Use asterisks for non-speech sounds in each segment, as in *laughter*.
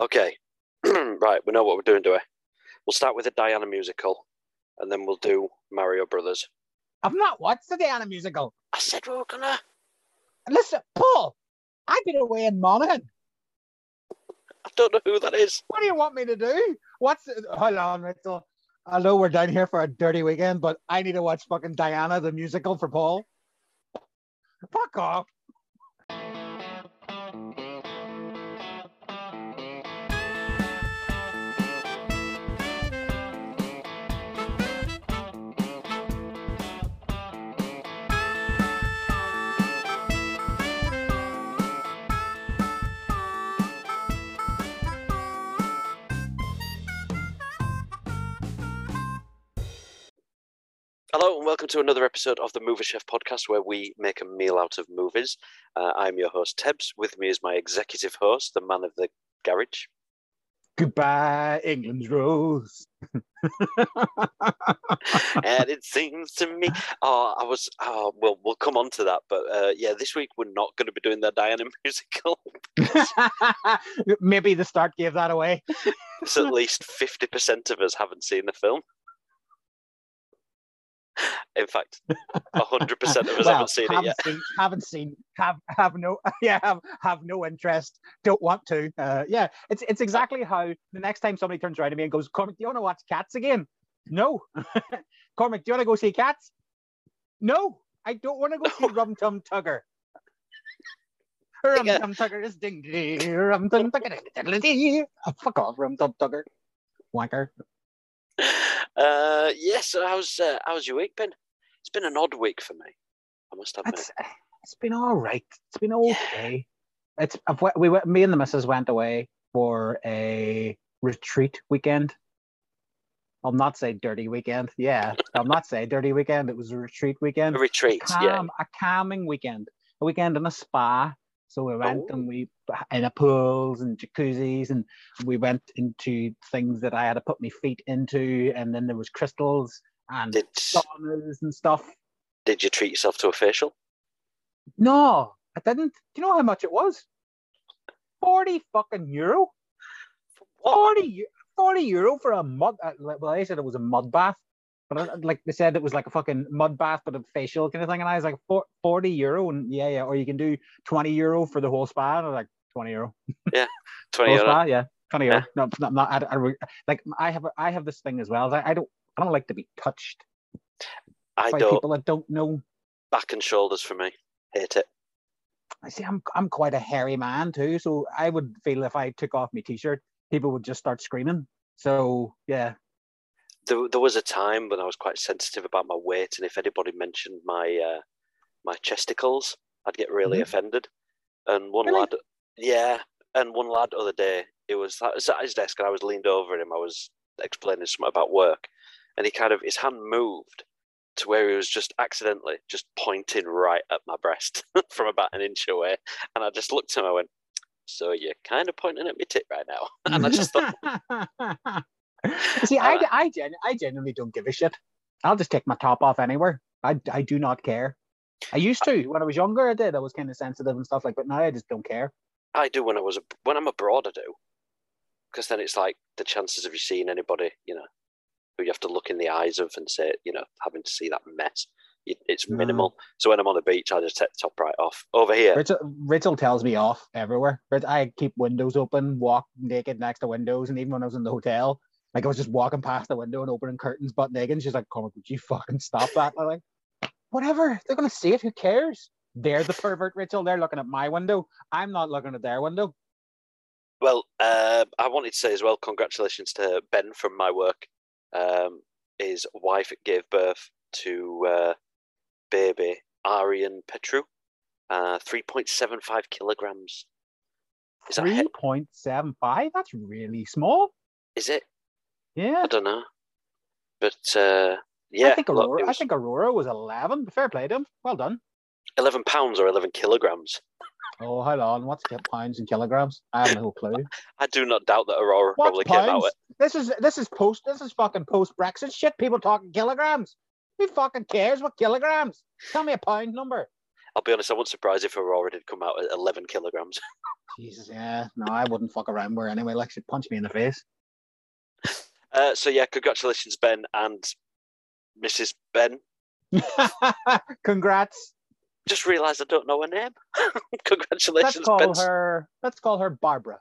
Okay, *clears throat* right. We know what we're doing, do we? We'll start with the Diana musical, and then we'll do Mario Brothers. I've not watched the Diana musical. I said we were gonna. Listen, Paul, I've been away in Monaghan. I don't know who that is. What do you want me to do? What's hold on, Rachel? I know we're down here for a dirty weekend, but I need to watch fucking Diana the musical for Paul. Fuck off. Hello and welcome to another episode of the Movie Chef podcast where we make a meal out of movies. Uh, I'm your host, Tebbs. With me is my executive host, the man of the garage. Goodbye, England's Rose. and it seems to me, oh, I was, oh, well, we'll come on to that. But uh, yeah, this week we're not going to be doing the Diana *laughs* musical. *laughs* Maybe the start gave that away. so at least 50% of us haven't seen the film. In fact, *laughs* hundred percent of us Well, haven't seen it haven't yet. Seen, haven't seen. Have have no. *laughs* Yeah, have have no interest. Don't want to. Uh, yeah, it's it's exactly how the next time somebody turns around to me and goes, "Cormac, do you want to watch Cats again?" No. *laughs* Cormac, do you want to go see Cats? No, I don't want to go see Rum Tum Tugger. Rum Tum Tugger is ding ding. Rum Tum Tugger. Oh, fuck off, Rum Tum Tugger. Wanker. Uh, yes. so how's uh, how's your week been? It's been an odd week for me. I must admit. It's it's been all right. It's been okay. It's I've, we- we went, me and the missus went away for a retreat weekend. I'll not say dirty weekend. Yeah, I'll not say dirty weekend. It was a retreat weekend. A retreat. Yeah. Calm, a calming weekend. A weekend in a spa. So we went Oh. and we in a pools and jacuzzis and we went into things that I had to put my feet into and then there was crystals and Did saunas and stuff. Did you treat yourself to a facial? No, I didn't. Do you know how much it was? 40 fucking euro? 40, eu- 40 euro for a mud. Uh, well, they said it was a mud bath, but uh, like they said it was like a fucking mud bath, but a facial kind of thing. And I was like, 40 euro? And yeah, yeah. Or you can do 20 euro for the whole spa. And I was like, 20 euro. Yeah. *laughs* Twenty Whole euro. spa? Yeah. 20 euro. Yeah. No, not, not I, I, like I have, I have this thing as well. I, I don't, I don't like to be touched I by don't. people that don't know. Back and shoulders for me. Hate it. I see I'm I'm quite a hairy man too, so I would feel if I took off my t-shirt, people would just start screaming. So yeah, There, there was a time when I was quite sensitive about my weight, and if anybody mentioned my uh, my chesticles, I'd get really Mhm. offended. And one Really? lad, yeah, and one lad the other day, it was at his desk, and I was leaned over him. I was explaining something about work, and he kind of his hand moved to where he was just accidentally just pointing right at my breast *laughs* from about an inch away, and I just looked at him. I went, "So you're kind of pointing at me tit right now?" *laughs* And I just thought, *laughs* *laughs* see, I Uh, I, gen- I genuinely don't give a shit. I'll just take my top off anywhere. I I do not care. I used to when I was younger. I did. I was kind of sensitive and stuff like, but now I just don't care. I do when I was when I'm abroad. I do because then it's like the chances of you seeing anybody, you know, who you have to look in the eyes of and say, you know, having to see that mess. It's minimal. So when I'm on the beach, I just take the top right off. Over here, Rachel, Rachel tells me off everywhere. I keep windows open, walk naked next to windows, and even when I was in the hotel, like I was just walking past the window and opening curtains, butt naked. And she's like, "Cormac, would you fucking stop that?" I'm like, "Whatever. They're gonna see it. Who cares? They're the pervert, Rachel. They're looking at my window. I'm not looking at their window." well, uh, I wanted to say as well, congratulations to Ben from my work. Um, his wife gave birth to uh, baby Arian Petru, uh, three point seven five kilograms. Is that Three point seven five. That's really small. is it? Yeah. I don't know, but uh, yeah, I think look, Aurora. I was- think Aurora was eleven. Fair play to him. Well done. 11 pounds or 11 kilograms. Oh, hold on. What's pounds and kilograms? I have no clue. *laughs* I do not doubt that Aurora What's probably came out pounds? with. This is this is post this is fucking post Brexit shit. People talking kilograms. Who fucking cares what kilograms? Tell me a pound number. I'll be honest, I wouldn't surprise if Aurora had come out at 11 kilograms. *laughs* Jesus, yeah. No, I wouldn't fuck around with her anyway. Like she'd punch me in the face. Uh, so yeah, congratulations, Ben and Mrs. Ben. *laughs* Congrats. Just realised I don't know her name. *laughs* congratulations, Let's call Ben. her. Let's call her Barbara.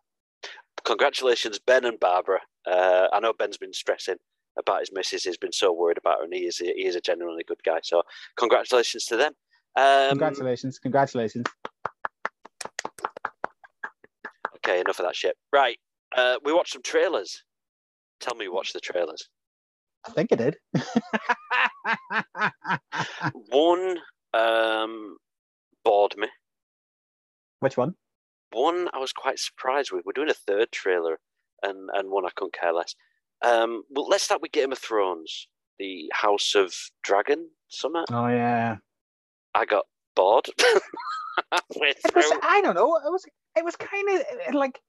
Congratulations, Ben and Barbara. Uh, I know Ben's been stressing about his missus. He's been so worried about her, and he is a, he is a genuinely good guy. So congratulations to them. Um, Congratulations. Congratulations. Okay, enough of that shit. Right, uh, we watched some trailers. Tell me you watched the trailers. I think it did. *laughs* One um, bored me. Which one? One I was quite surprised with. We're doing a third trailer, and and one I couldn't care less. Um, well, let's start with Game of Thrones, the House of Dragon. Summer. Oh yeah. I got bored. *laughs* It was. I don't know. It was. It was kind of like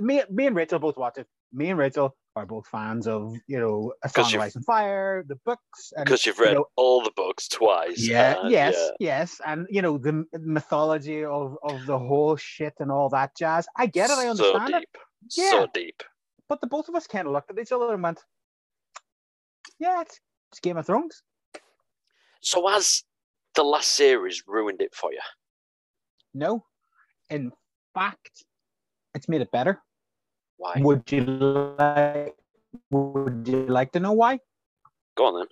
me. Me and Rachel both watched it. Me and Rachel are both fans of you know A Song of Ice and Fire, the books, and Because you've you read know, all the books twice. yeah, and, yes, yeah, yes, and you know the mythology of of the whole shit and all that jazz. I get it. I understand so it. deep. Yeah. So deep. But the both of us kind of looked at each other and went, "Yeah, it's, it's Game of Thrones." So has the last series ruined it for you? No, in fact, it's made it better. Why? Would you like? Would you like to know why? Go on then.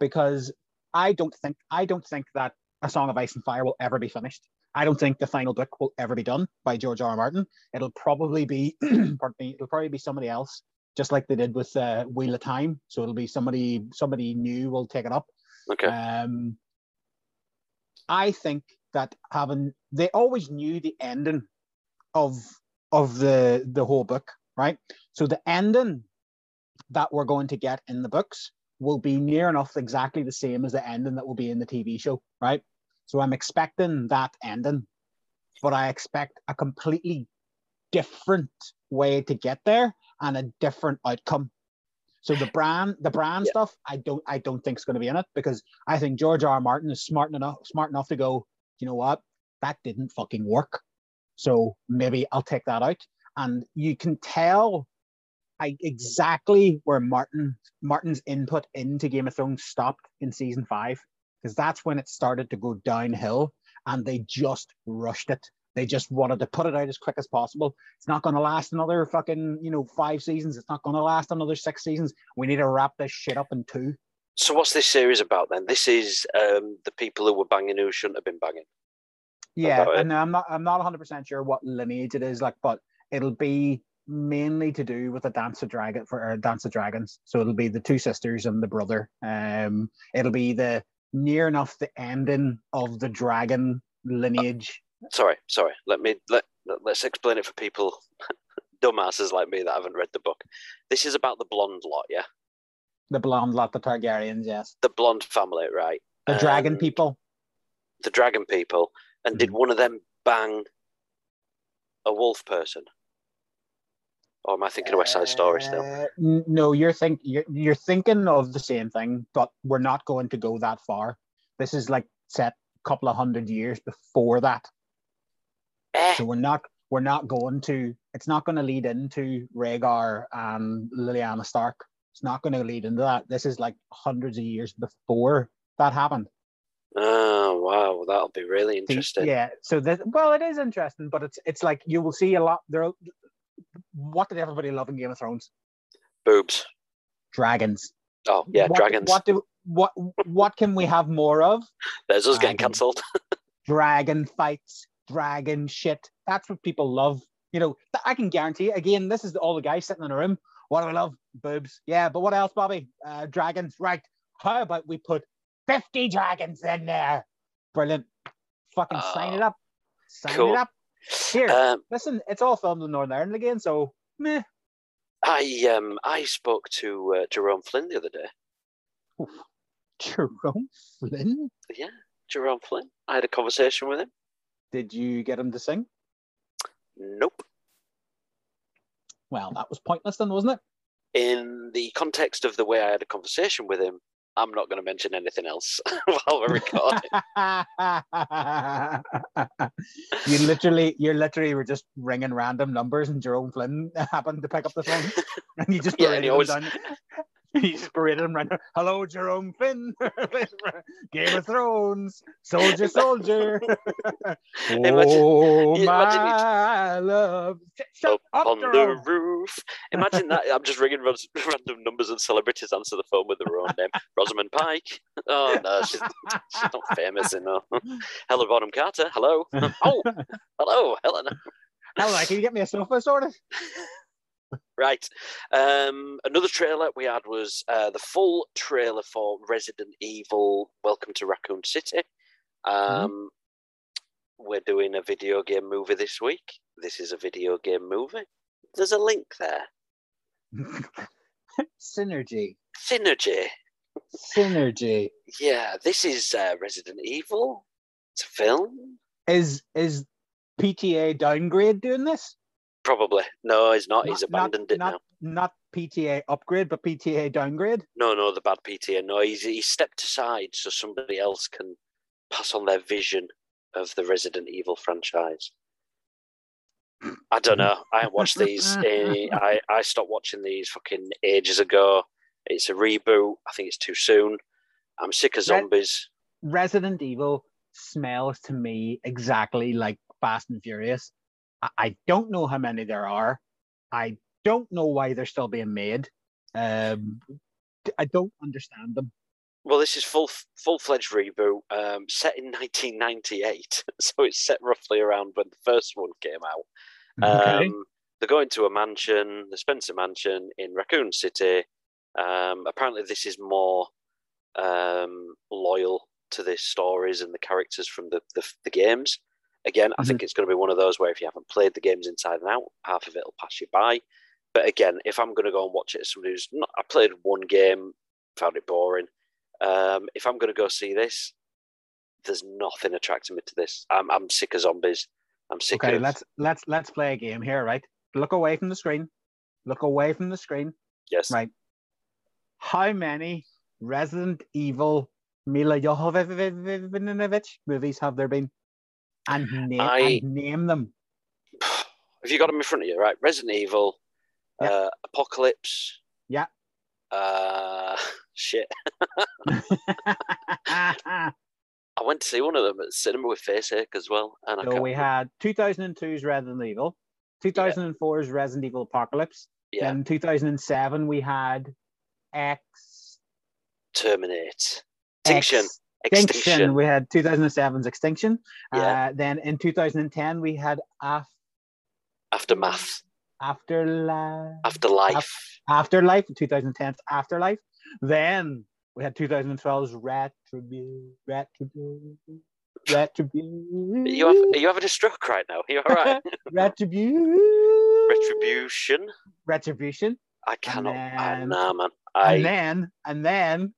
Because I don't think I don't think that a Song of Ice and Fire will ever be finished. I don't think the final book will ever be done by George R. R. Martin. It'll probably be, *clears throat* pardon me, it'll probably be somebody else, just like they did with uh, Wheel of Time. So it'll be somebody somebody new will take it up. Okay. Um, I think that having they always knew the ending of of the the whole book, right? So the ending that we're going to get in the books will be near enough exactly the same as the ending that will be in the TV show, right? So I'm expecting that ending, but I expect a completely different way to get there and a different outcome. So the brand, the brand Yeah. stuff, I don't, I don't think is going to be in it because I think George R. R. Martin is smart enough, smart enough to go. You know what? That didn't fucking work. So maybe I'll take that out. And you can tell, I exactly where Martin Martin's input into Game of Thrones stopped in season five because that's when it started to go downhill, and they just rushed it. They just wanted to put it out as quick as possible. It's not going to last another fucking, you know, five seasons. It's not going to last another six seasons. We need to wrap this shit up in two. So what's this series about then? This is um, the people who were banging who shouldn't have been banging. Yeah, and I'm not I'm not 100 percent sure what lineage it is like, but it'll be mainly to do with the Dance of Dragon for uh, Dance of Dragons. So it'll be the two sisters and the brother. Um, it'll be the near enough the ending of the dragon lineage. Sorry, sorry. Let me let let's explain it for people *laughs* dumbasses like me that haven't read the book. This is about the blonde lot, yeah, The blonde lot, the Targaryens, yes. the blonde family, right? The dragon people. the dragon people. And did Mhm. one of them bang a wolf person? Or am I thinking of West Side Story still? Uh, no, you're think you're, you're thinking of the same thing, but we're not going to go that far. This is like set a couple of hundred years before that. Eh, So we're not we're not going to it's not going to lead into Rhaegar and Lyanna Stark. It's not going to lead into that. This is like hundreds of years before that happened. oh wow, that'll be really interesting. yeah. So that well, it is interesting, but it's it's like you will see a lot. There. What did everybody love in Game of Thrones? Boobs. Dragons. Oh yeah, what, dragons. What do what what can we have more of? There's us getting cancelled. *laughs* Dragon fights, dragon shit. That's what people love. You know, I can guarantee. Again, this is all the guys sitting in a room. What do we love? Boobs. Yeah, but what else, Bobby? Uh, dragons. Right. How about we put fifty dragons in there? Brilliant. Fucking sign it Oh, up. Sign cool. it up. Here, Um, listen. It's all filmed in Northern Ireland again, so meh. I um I spoke to uh, Jerome Flynn the other day. Jerome Flynn. Yeah, Jerome Flynn. I had a conversation with him. Did you get him to sing? Nope. Well, that was pointless then, wasn't it? In the context of the way I had a conversation with him, I'm not going to mention anything else *laughs* while we're recording. *laughs* you literally, you literally were just ringing random numbers, and Jerome Flynn *laughs* happened to pick up the phone, and you just Yeah, and he always- *laughs* You just paraded him right. Hello, Jerome Flynn. *laughs* Game of Thrones, soldier, soldier. *laughs* Oh imagine my love. Shut Up up, on Jerome. the roof. Imagine that. I'm just ringing random numbers and celebrities answer the phone with their own name. Rosamund Pike. Oh no, she's, she's not famous enough. Helen Bonham Carter. Hello. Oh, hello, Helen. Hello, can you get me a sofa sorted? Right. Um, another trailer we had was uh, the full trailer for Resident Evil Welcome to Raccoon City. Um, We're doing a video game movie this week. This is a video game movie. There's a link there. *laughs* Synergy. Synergy. Synergy. Yeah, this is uh, Resident Evil. It's a film. Is is PTA downgrade doing this? Probably. No, he's not. He's Not- abandoned it not, now. Not PTA upgrade, but PTA downgrade. No, no, the bad PTA. No, he's, he's stepped aside so somebody else can pass on their vision of the Resident Evil franchise. I don't know. I haven't watched these. eh, *laughs* I, I stopped watching these fucking ages ago. It's a reboot. I think it's too soon. I'm sick of Re- zombies. Resident Evil smells to me exactly like Fast and Furious. I, don't know how many there are. I don't know why they're still being made. Um, I don't understand them. Well, this is full full fledged reboot, um, set in 1998. *laughs* so it's set roughly around when the first one came out. Okay. Um, they're going to a mansion, the Spencer Mansion in Raccoon City. Um, apparently, this is more um, loyal to the stories and the characters from the, the, the games. Again, I think it's going to be one of those where if you haven't played the games inside and out, half of it will pass you by. But again, if I'm going to go and watch it as somebody who's not, I played one game, found it boring. Um, if I'm going to go see this, there's nothing attracting me to this. I'm, I'm sick of zombies. I'm sick okay, of. let's let's let's play a game here, right? Look away from the screen. Look away from the screen. yes. Right. How many Resident Evil Milla Jovovich movies have there been? And name, I- and name them. Have you got them in front of you? Right. Resident Evil, Yeah. uh, Apocalypse. Yeah. Uh, *laughs* shit. *laughs* I went to see one of them at the cinema with Faceache as well. And so we remember- had 2002's Resident Evil, 2004's Resident Evil Apocalypse, yeah, then 2007 we had X Terminate. Extinction. X- Extinction. Extinction. We had 2007's Extinction. Yeah. Uh, then in 2010 we had Af- Aftermath. Afterlife. Afterlife. Afterlife, 2010's Afterlife. Then we had 2012's Retribution. Retribution. Retribution. Are you, have, are you having a stroke right now? Are you all right? *laughs* *laughs* Retribution. Retribution. Retribution. I cannot. I, then- nah, man. I, And then, and then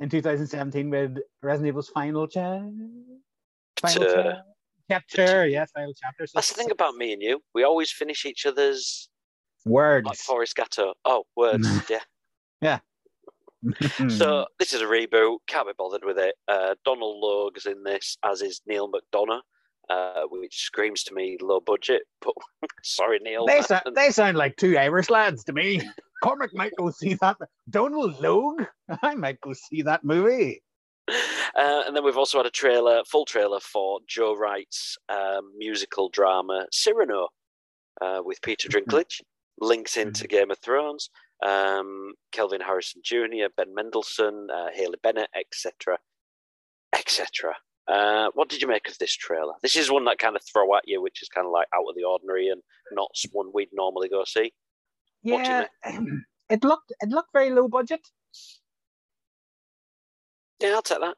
in 2017 with Resident Evil's final chapter. Final Chapter. cha- chapter, yes, final chapter. So that's the thing about me and you. We always finish each other's words. like Forrest Gatto. Oh, words. yeah. *laughs* Hmm. *laughs* So this is a reboot. Can't be bothered with it. Uh, Donal Logue's in this, as is Neil McDonough, uh, which screams to me low budget. *laughs* But sorry, Neil. they, sound, they sound like two Irish lads to me. *laughs* Cormac might go see that. Donal Logue, *laughs* I might go see that movie. Uh, and then we've also had a trailer, full trailer for Joe Wright's um, musical drama Cyrano uh, with Peter Dinklage, linked into Game of Thrones. Um, Kelvin Harrison Jr., Ben Mendelsohn, uh, Haley Bennett, etc., etc. Uh, what did you make of this trailer? This is one that kind of throw at you, which is kind of like out of the ordinary and not one we'd normally go see. What do you Yeah, *clears throat* it looked it looked very low budget. Yeah, I'll take that.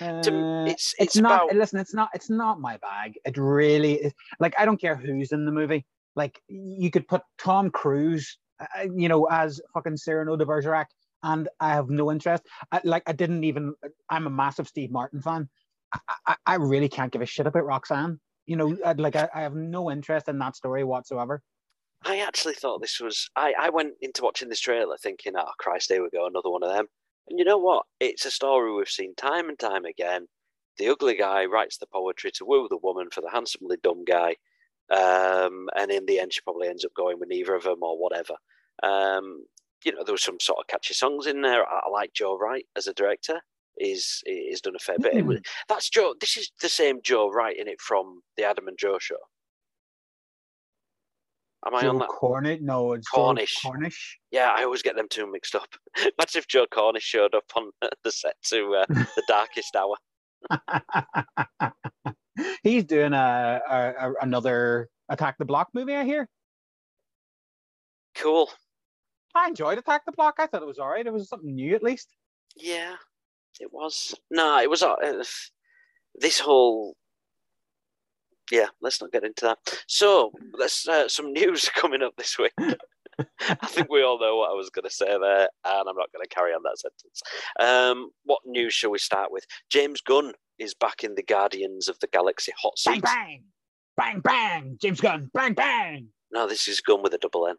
To Uh, it's- it's, it's not. about- Listen, it's not. It's not my bag. It really is. Like I don't care who's in the movie. Like you could put Tom Cruise, uh, you know, as fucking Cyrano de Bergerac, and I have no interest. I, like I didn't even. I'm a massive Steve Martin fan. I, I, I really can't give a shit about Roxanne. You know, I'd, like I, I have no interest in that story whatsoever. I actually thought this was. I, I went into watching this trailer thinking, oh Christ, here we go, another one of them. And you know what? It's a story we've seen time and time again. The ugly guy writes the poetry to woo the woman for the handsomely dumb guy. Um, and in the end, she probably ends up going with neither of them or whatever. Um, you know, there was some sort of catchy songs in there. I, I like Joe Wright as a director. He's he's done a fair bit. It was, that's Joe. This is the same Joe Wright in it from the Adam and Joe show. Am I on that? Cornish? No, it's Cornish. Joe Cornish. Yeah, I always get them two mixed up. *laughs* Imagine if Joe Cornish showed up on *laughs* the set to uh, the Darkest Hour. *laughs* He's doing a, a, a another Attack the Block movie. I hear. Cool. I enjoyed Attack the Block. I thought it was alright. It was something new at least. Yeah, it was. No, it was. Uh, this whole. Yeah, let's not get into that. So, let's uh, some *laughs* news coming up this week. I think we all know what I was going to say there, and I'm not going to carry on that sentence. Um, what news shall we start with? James Gunn is back in the Guardians of the Galaxy hot Bang seat. bang, bang bang. James Gunn. Bang bang. No, this is Gunn with a double N.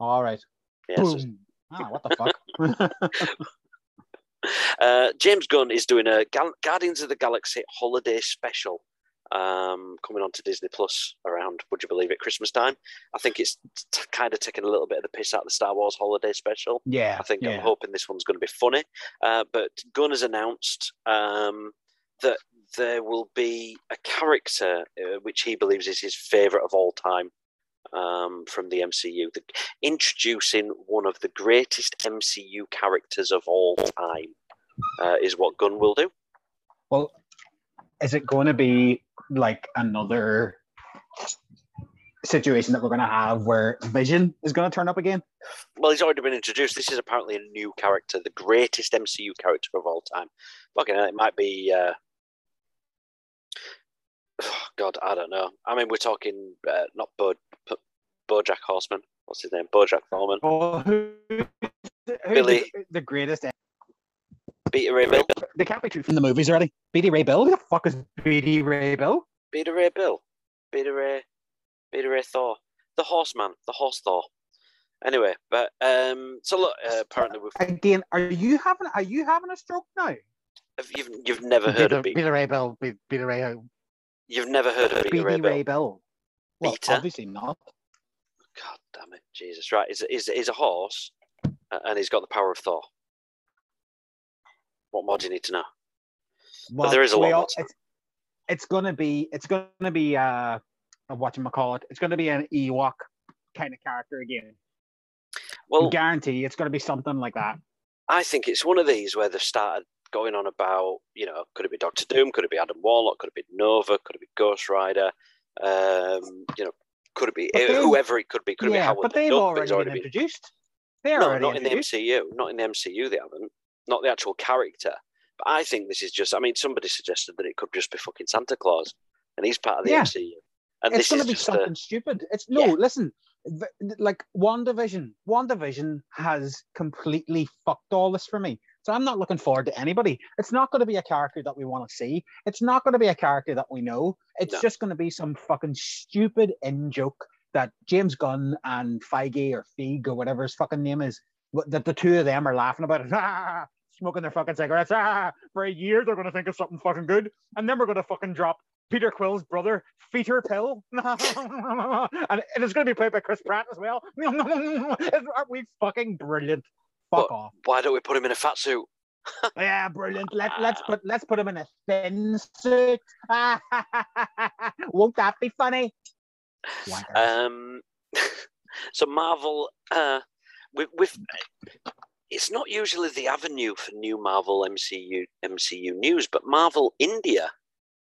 All right. Yeah, Boom. Ah, what the fuck? *laughs* Uh, James Gunn is doing a Gal- Guardians of the Galaxy holiday special um, coming on to Disney Plus around, would you believe it, Christmas time. I think it's t- kind of taking a little bit of the piss out of the Star Wars holiday special. yeah. I think yeah. I'm hoping this one's going to be funny. Uh, but Gunn has announced um, that there will be a character uh, which he believes is his favourite of all time um, from the MCU, the, introducing one of the greatest MCU characters of all time. Uh, is what Gunn will do. Well, is it going to be like another situation that we're going to have where Vision is going to turn up again? Well, he's already been introduced. This is apparently a new character, the greatest MCU character of all time. Fucking hell, it might be. Uh, God, I don't know. I mean, we're talking uh, not Bo, Bo, BoJack Horseman. What's his name? BoJack Thorman. Oh, who, who's Billy. The, the greatest. Beta Ray Bill. They can't be true from the movies already. Beatty Ray Bill? Who the fuck is Beatty Ray Bill? Beta Ray Bill. Beta Ray. Beta Ray Thor. The Horseman. The Horse Thor. Anyway, but um, so look. Uh, apparently, we've Again, are you having are you having a stroke now? have- you've you've never heard of Beta. Ray Bill. Be- Beatty Ray. You've never heard of Beta Ray Ray. Bill. Well, Beta? obviously not. God damn it, Jesus! Right, he's he's, he's a horse, and he's got the power of Thor. What more do you need to know? Well, there is a lot all- It's, it's gonna be it's gonna be uh what you call it. It's gonna be an Ewok kind of character again. Well, I guarantee it's gonna be something like that. I think it's one of these where they've started going on about, you know, could it be Doctor Doom? Could it be Adam Warlock? Could it be Nova? Could it be Ghost Rider? Um, you know, could it be they've- whoever it could be? Could it be Howard but they've already, already been introduced. They're no, already not in the. MCU. Not in the MCU. They haven't. Not the actual character. But I think this is just. I mean, somebody suggested that it could just be fucking Santa Claus, and he's part of the Yeah. MCU. And it's going to be something a, stupid. It's no, Yeah. listen, like One Division. One Division has completely fucked all this for me. So I'm not looking forward to anybody. It's not going to be a character that we want to see. It's not going to be a character that we know. It's No. just going to be some fucking stupid in joke that James Gunn and Feige or Feig or whatever his fucking name is, that the two of them are laughing about it. *laughs* Ah, smoking their fucking cigarettes. Ah, for a year they're going to think of something fucking good, and then we're going to fucking drop Peter Quill's brother, Peter Pill. *laughs* and it is going to be played by Chris Pratt as well. *laughs* Aren't we fucking brilliant? Fuck But- off. why don't we put him in a fat suit? *laughs* Yeah, brilliant. Let, let's put let's put him in a thin suit. *laughs* Won't that be funny? Um, *laughs* so Marvel, uh, with, with it's not usually the avenue for new Marvel MCU MCU news, but Marvel India,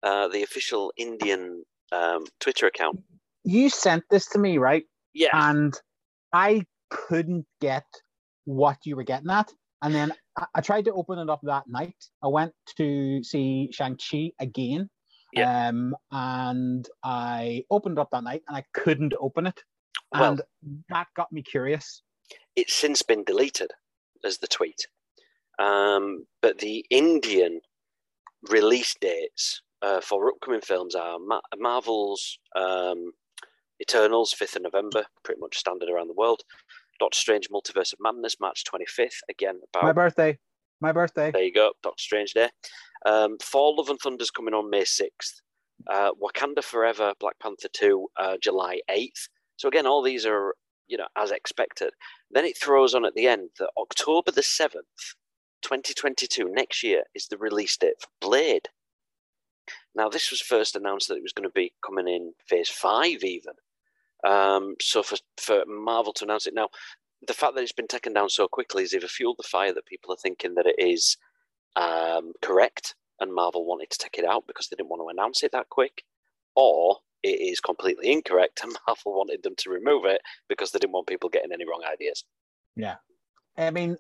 uh, the official Indian um, Twitter account, you sent this to me, right? yeah, And I couldn't get what you were getting at. And then I, I tried to open it up that night. I went to see Shang-Chi again. Yeah. Um, and I opened up that night and I couldn't open it. Well- And that got me curious. it's since been deleted as the tweet. Um, but the Indian release dates uh, for upcoming films are Ma- Marvel's um, Eternals, 5th of November, pretty much standard around the world. Doctor Strange Multiverse of Madness, March 25th, again My birthday. My birthday. There you go, Doctor Strange Day. Um, Thor: Love and Thunder's coming on May sixth. Uh, Wakanda Forever, Black Panther two, uh, July eighth. So again, all these are you know as expected. Then it throws on at the end that October the seventh, twenty twenty two, next year is the release date for Blade. Now, this was first announced that it was going to be coming in Phase Five, even. Um, so for for Marvel to announce it now, the fact that it's been taken down so quickly is either fueled the fire that people are thinking that it is um, correct and Marvel wanted to take it out because they didn't want to announce it that quick, or it is completely incorrect and *laughs* Marvel wanted them to remove it because they didn't want people getting any wrong ideas. Yeah. I mean,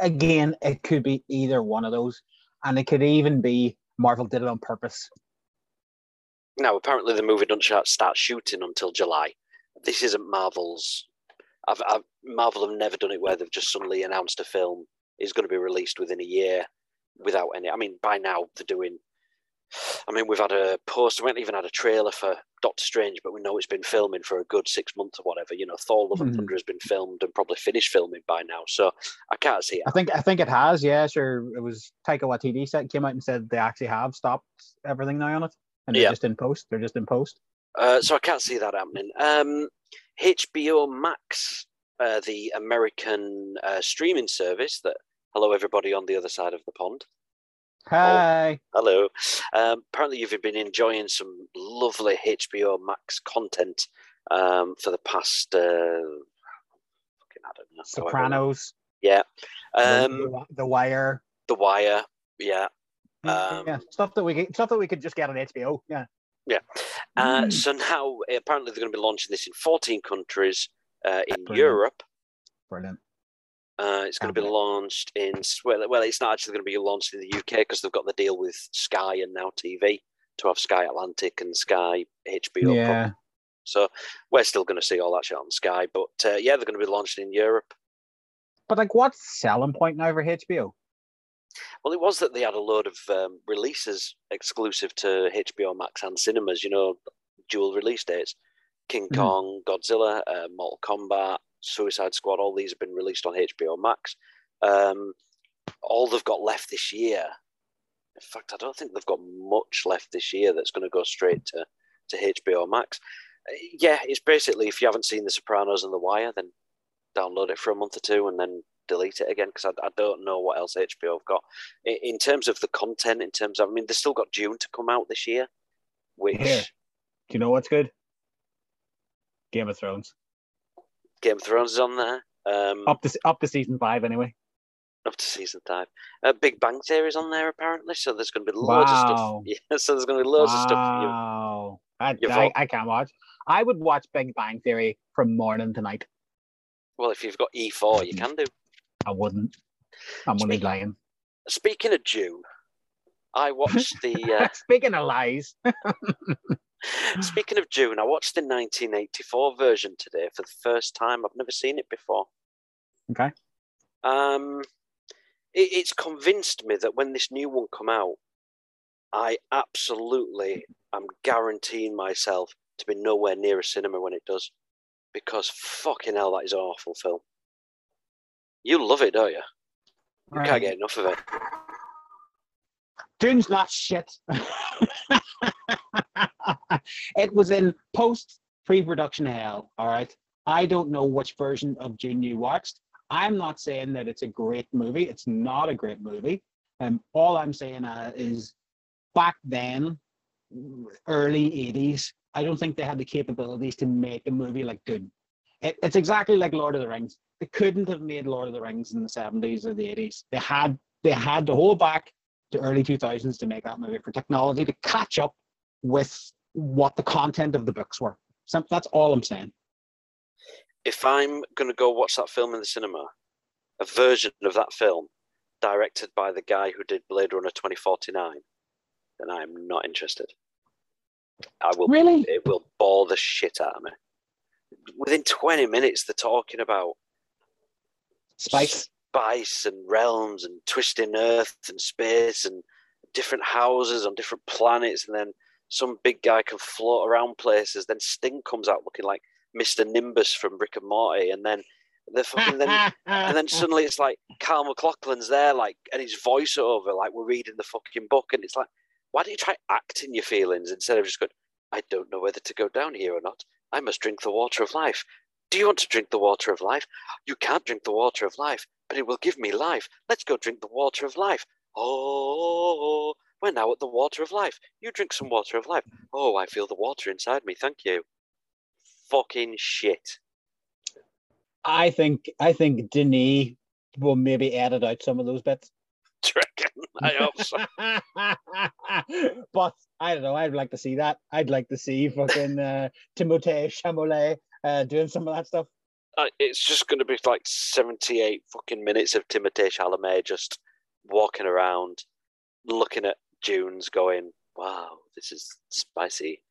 again, it could be either one of those, and it could even be Marvel did it on purpose. Now, apparently, the movie doesn't start shooting until July. This isn't Marvel's. I've, I've, Marvel have never done it where they've just suddenly announced a film is going to be released within a year without any. I mean, by now they're doing. I mean, we've had a post. We haven't even had a trailer for Doctor Strange, but we know it's been filming for a good six months or whatever. You know, Thor: Love and mm-hmm. Thunder has been filmed and probably finished filming by now. So I can't see it. I think I think it has. Yeah, sure. It was Taika Waititi said came out and said they actually have stopped everything now on it, and they're yeah. just in post. They're just in post. Uh, so I can't see that happening. Um, HBO Max, uh, the American uh, streaming service that hello everybody on the other side of the pond. Hi. Oh, hello. Um, apparently, you've been enjoying some lovely HBO Max content um, for the past. Uh, I don't know. Sopranos. Yeah. Um, the, the, Wire. The Wire. Yeah. Um, yeah. Stuff that we get, stuff that we could just get on HBO. Yeah. Yeah. Uh, mm. So now, apparently, they're going to be launching this in 14 countries uh, in Brilliant. Europe. Brilliant. Uh, it's going to be launched in well, well, it's not actually going to be launched in the UK because they've got the deal with Sky and Now TV to have Sky Atlantic and Sky HBO. Yeah. So we're still going to see all that shit on Sky, but uh, yeah, they're going to be launched in Europe. But like, what's selling point now for HBO? Well, it was that they had a load of um, releases exclusive to HBO Max and cinemas. You know, dual release dates: King mm. Kong, Godzilla, uh, Mortal Kombat, Suicide Squad, all these have been released on HBO Max. Um, all they've got left this year, in fact, I don't think they've got much left this year that's going to go straight to, to HBO Max. Uh, yeah, it's basically if you haven't seen The Sopranos and The Wire, then download it for a month or two and then delete it again because I, I, don't know what else HBO have got. In, in, terms of the content, in terms of, I mean, they've still got Dune to come out this year, which. Do you know what's good? Game of Thrones. Game of Thrones is on there. Um, up to up to season five, anyway. Up to season five. Uh, Big Bang Theory is on there apparently, so there's going to be loads wow. of stuff. *laughs* Yeah, so there's going to be loads wow. of stuff. Wow, I, I, I can't watch. I would watch Big Bang Theory from morning to night. Well, if you've got E4, you can do. I wouldn't. I'm only lying. Speaking of Dune, I watched the. *laughs* Uh... speaking of lies. *laughs* Speaking of Dune, I watched the 1984 version today for the first time. I've never seen it before. Okay. Um, it, it's convinced me that when this new one come out, I absolutely am guaranteeing myself to be nowhere near a cinema when it does, because fucking hell, that is an awful film. You love it, don't you? You right. can't get enough of it. Dune's not shit. *laughs* it was in post pre-production hell. All right. I don't know which version of Dune you watched. I'm not saying that it's a great movie. It's not a great movie. And um, all I'm saying uh, is back then, early 80s, I don't think they had the capabilities to make a movie like Dune. It, it's exactly like Lord of the Rings. They couldn't have made Lord of the Rings in the 70s or the 80s. They had they had to hold back to early 2000s to make that movie for technology to catch up with what the content of the books were. So that's all I'm saying. If I'm going to go watch that film in the cinema, a version of that film directed by the guy who did Blade Runner 2049, then I'm not interested. I will really. It will bore the shit out of me. Within 20 minutes, they're talking about spice, spice, and realms, and twisting Earth and space, and different houses on different planets, and then some big guy can float around places. Then Sting comes out looking like Mr. Nimbus from Rick and Morty, and then The fucking then, and then *laughs* suddenly it's like Kyle MacLachlan's there, like, and his voiceover, like we're reading the fucking book, and it's like, why don't you try acting your feelings instead of just going, I don't know whether to go down here or not. I must drink the water of life. Do you want to drink the water of life? You can't drink the water of life, but it will give me life. Let's go drink the water of life. Oh, we're now at the water of life. You drink some water of life. Oh, I feel the water inside me. Thank you. Fucking shit. I think I think Denis will maybe edit out some of those bits. *laughs* I hope so. *laughs* but I don't know. I'd like to see that. I'd like to see fucking uh, Timothée Chalamet uh, doing some of that stuff. Uh, it's just going to be like 78 fucking minutes of Timothée Chalamet just walking around, looking at dunes, going, wow, this is spicy.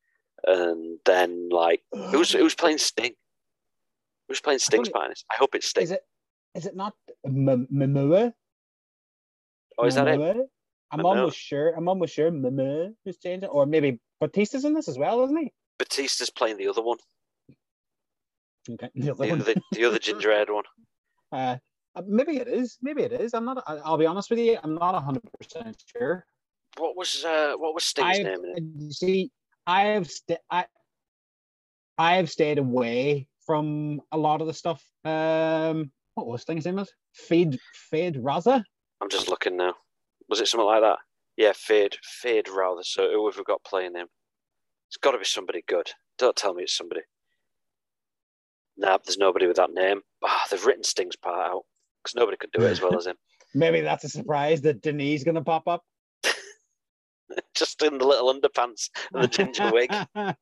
And then, like, who's *sighs* who's playing Sting? Who's playing Sting's it- finest? I hope it's Sting. Is it is it not Momoa? oh, is that it? I'm almost sure. I'm almost sure Momoa who's changing, or maybe Batista's in this as well, isn't he? Batista's playing the other one, Okay. The other the, one. the, the other ginger haired one. *laughs* Uh, uh, maybe it is. Maybe it is. I'm not. I- I'll be honest with you. I'm not hundred percent sure. What was uh, what was Sting's I've, name in it? you see, I have sta I, I have stayed away from a lot of the stuff. Um, what was thing's name? Was Fade Feyd-Rautha? I'm just looking now. Was it something like that? Yeah, Fade, Feyd-Rautha. So who have we got playing him? It's got to be somebody good. Don't tell me it's somebody. Nah, there's nobody with that name. Ah, they've written Sting's part out because nobody could do it as well as him. *laughs* Maybe that's a surprise that Denise's going to pop up. *laughs* Just in the little underpants and the ginger wig. *laughs*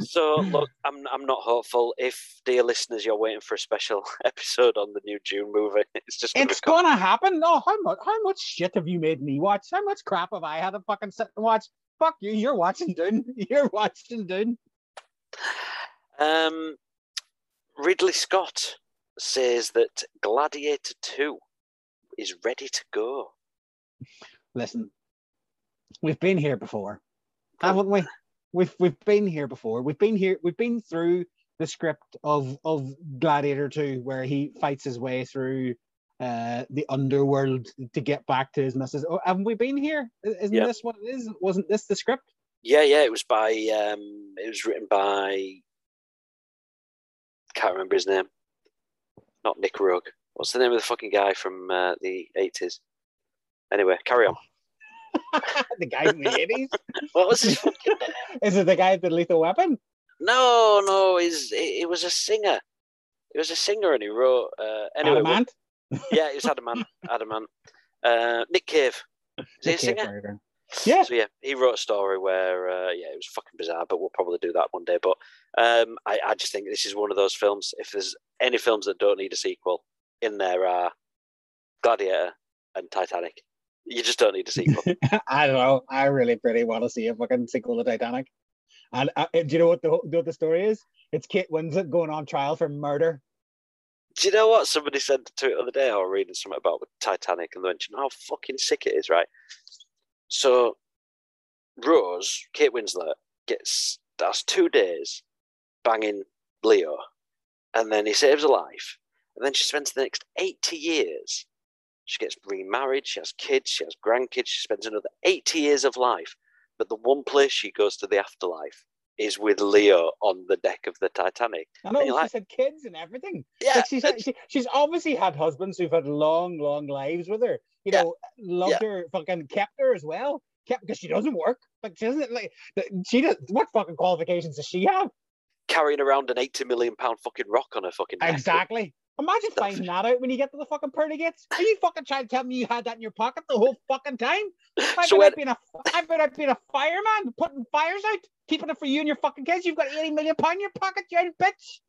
So look, I'm I'm not hopeful. If dear listeners, you're waiting for a special episode on the new Dune movie, it's just gonna it's gonna happen. No, how much? How much shit have you made me watch? How much crap have I had to fucking sit and watch? Fuck you! You're watching Dune. *laughs* You're watching Dune. Um, Ridley Scott says that Gladiator 2 is ready to go. Listen, we've been here before, haven't we? We've we've been here before. We've been here. We've been through the script of of Gladiator Two, where he fights his way through uh the underworld to get back to his missus. Oh, haven't we been here? Isn't Yeah. this what it is? Wasn't this the script? Yeah, yeah, it was by, um, it was written by, can't remember his name. Not Nick Rugg. What's the name of the fucking guy from uh, the 80s? Anyway, carry on. *laughs* the guy in the eighties. *laughs* What was his fucking name? Is it the guy with the Lethal Weapon? No, no, he's, he, he was a singer. He was a singer and he wrote, uh, anyway, Adam Ant? Yeah, it was Adam Ant. Adamant. Uh, Nick Cave. Is he a singer? enough. Yeah. So yeah, he wrote a story where uh, yeah, it was fucking bizarre, but we'll probably do that one day. But um, I, I just think this is one of those films. If there's any films that don't need a sequel, in there are Gladiator and Titanic. You just don't need a sequel. *laughs* I don't know. I really pretty want to see a fucking sequel to Titanic. And uh, do you know what the do you know what the story is? It's Kate Winslet going on trial for murder. Do you know what somebody said to it the other day? I was reading something about the Titanic and they mentioned how fucking sick it is, right? So Rose, Kate Winslet, gets that's two days banging Leo, and then he saves her life, and then she spends the next eighty years. She gets remarried, she has kids, she has grandkids, she spends another eighty years of life. But the one place she goes to the afterlife is with Leo on the deck of the Titanic. I know she like- said kids and everything. Yeah, Like she's and- she, she's obviously had husbands who've had long, long lives with her. You Yeah. know, loved her, fucking kept her as well. Kept because she doesn't work. Like she doesn't like she does. What fucking qualifications does she have? carrying around an eighty million pound fucking rock on her fucking. Exactly. Imagine finding that out when you get to the fucking pearly gates. Are you fucking trying to tell me you had that in your pocket the whole fucking time? I've So been being a I've been being a fireman, putting fires out, keeping it for you and your fucking kids. You've got 80 million pound in your pocket, you old bitch.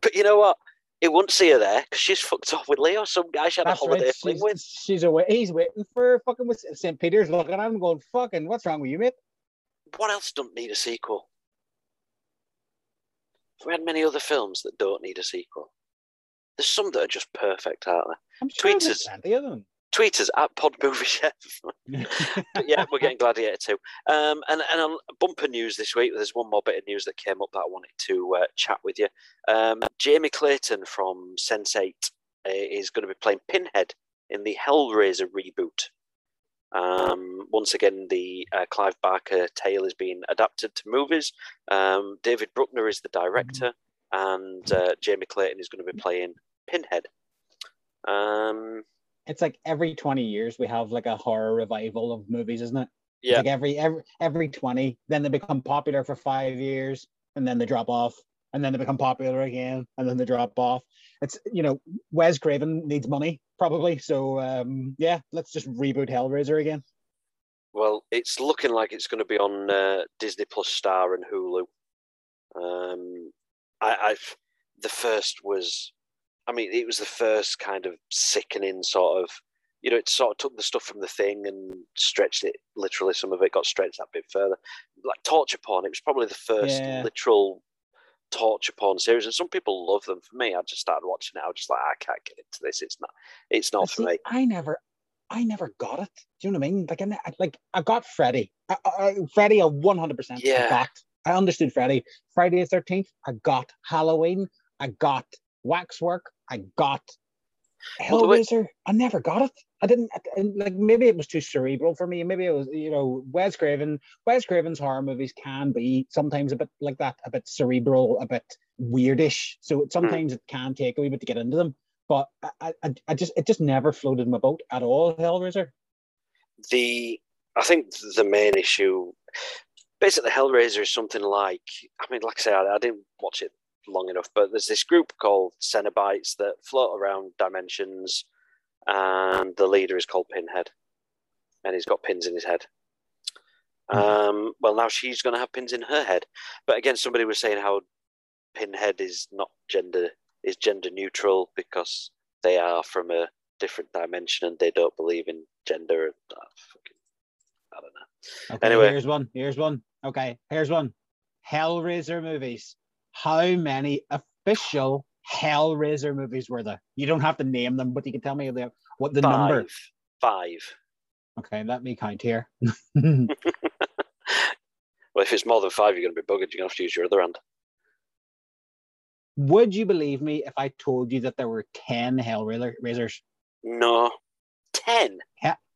But you know what? It wouldn't see her there because she's fucked off with Leo, some guy she had That's a holiday right. fling She's, with. she's away. He's waiting for fucking with St. Peter's looking at him going, fucking, what's wrong with you, mate? What else don't need a sequel? We had many other films that don't need a sequel. There's some that are just perfect, aren't there? I'm sure us. plenty of them. tweet us at Pod Movie Chef. *laughs* yeah, we're getting Gladiator too. Um, and, and on bumper news this week, there's one more bit of news that came up that I wanted to uh, chat with you. Um, Jamie Clayton from Sense8 uh, is going to be playing Pinhead in the Hellraiser reboot. Um, once again, the uh, Clive Barker tale is being adapted to movies. Um, David Bruckner is the director, and uh, Jamie Clayton is going to be playing Pinhead. Um, it's like every 20 years we have like a horror revival of movies, isn't it? Yeah. Like every every every 20, then they become popular for five years and then they drop off. And then they become popular again and then they drop off. It's you know, Wes Craven needs money, probably. So um yeah, let's just reboot Hellraiser again. Well, it's looking like it's going to be on uh, Disney Plus Star and Hulu. Um, I, I've the first was I mean, it was the first kind of sickening sort of, you know, it sort of took the stuff from the thing and stretched it. Literally, some of it got stretched that bit further. Like torture porn, it was probably the first Yeah. literal torture porn series, and some people love them. For me, I just started watching it. I was just like, ah, I can't get into this. It's not. It's not for me. I never, I never got it. Do you know what I mean? Like, I, like I got Freddy. I, I, Freddy, I one hundred percent Yeah. got. I understood Freddy. Friday the Thirteenth, I got Halloween. I got Waxwork. I got Well, Hellraiser. I never got it. I didn't like. Maybe it was too cerebral for me. Maybe it was, you know, Wes Craven. Wes Craven's horror movies can be sometimes a bit like that, a bit cerebral, a bit weirdish. So it, hmm. sometimes it can take a wee bit to get into them. But I, I, I just, it just never floated my boat at all. Hellraiser. the I think the main issue, basically, Hellraiser is something like I mean, like I say, I, I didn't watch it long enough, but there's this group called Cenobites that float around dimensions, and the leader is called Pinhead, and he's got pins in his head. Um, well, now she's going to have pins in her head, but again, somebody was saying how Pinhead is not gender is gender neutral because they are from a different dimension and they don't believe in gender. And, ah, fucking, I don't know. Okay, Anyway. here's one. Here's one. Okay, here's one. Hellraiser movies. How many official Hellraiser movies were there? You don't have to name them, but you can tell me the, what the five, number. Five. Okay, let me count here. *laughs* Well, if it's more than five, you're going to be buggered. You're going to have to use your other hand. Would you believe me if I told you that there were 10 Hellraisers? No. Ten.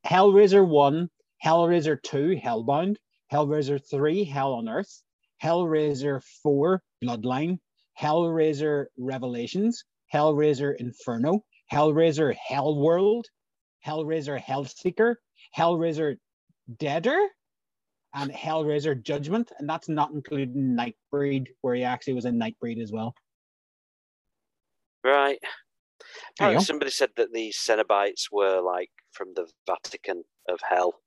Hellraiser 1, Hellraiser 2, Hellbound, Hellraiser 3, Hell on Earth, Hellraiser 4, Bloodline, Hellraiser Revelations, Hellraiser Inferno, Hellraiser Hellworld, Hellraiser Hellseeker, Hellraiser Deader, and Hellraiser Judgment. And that's not including Nightbreed, where he actually was in Nightbreed as well. Right. Apparently somebody said that the Cenobites were like from the Vatican of Hell,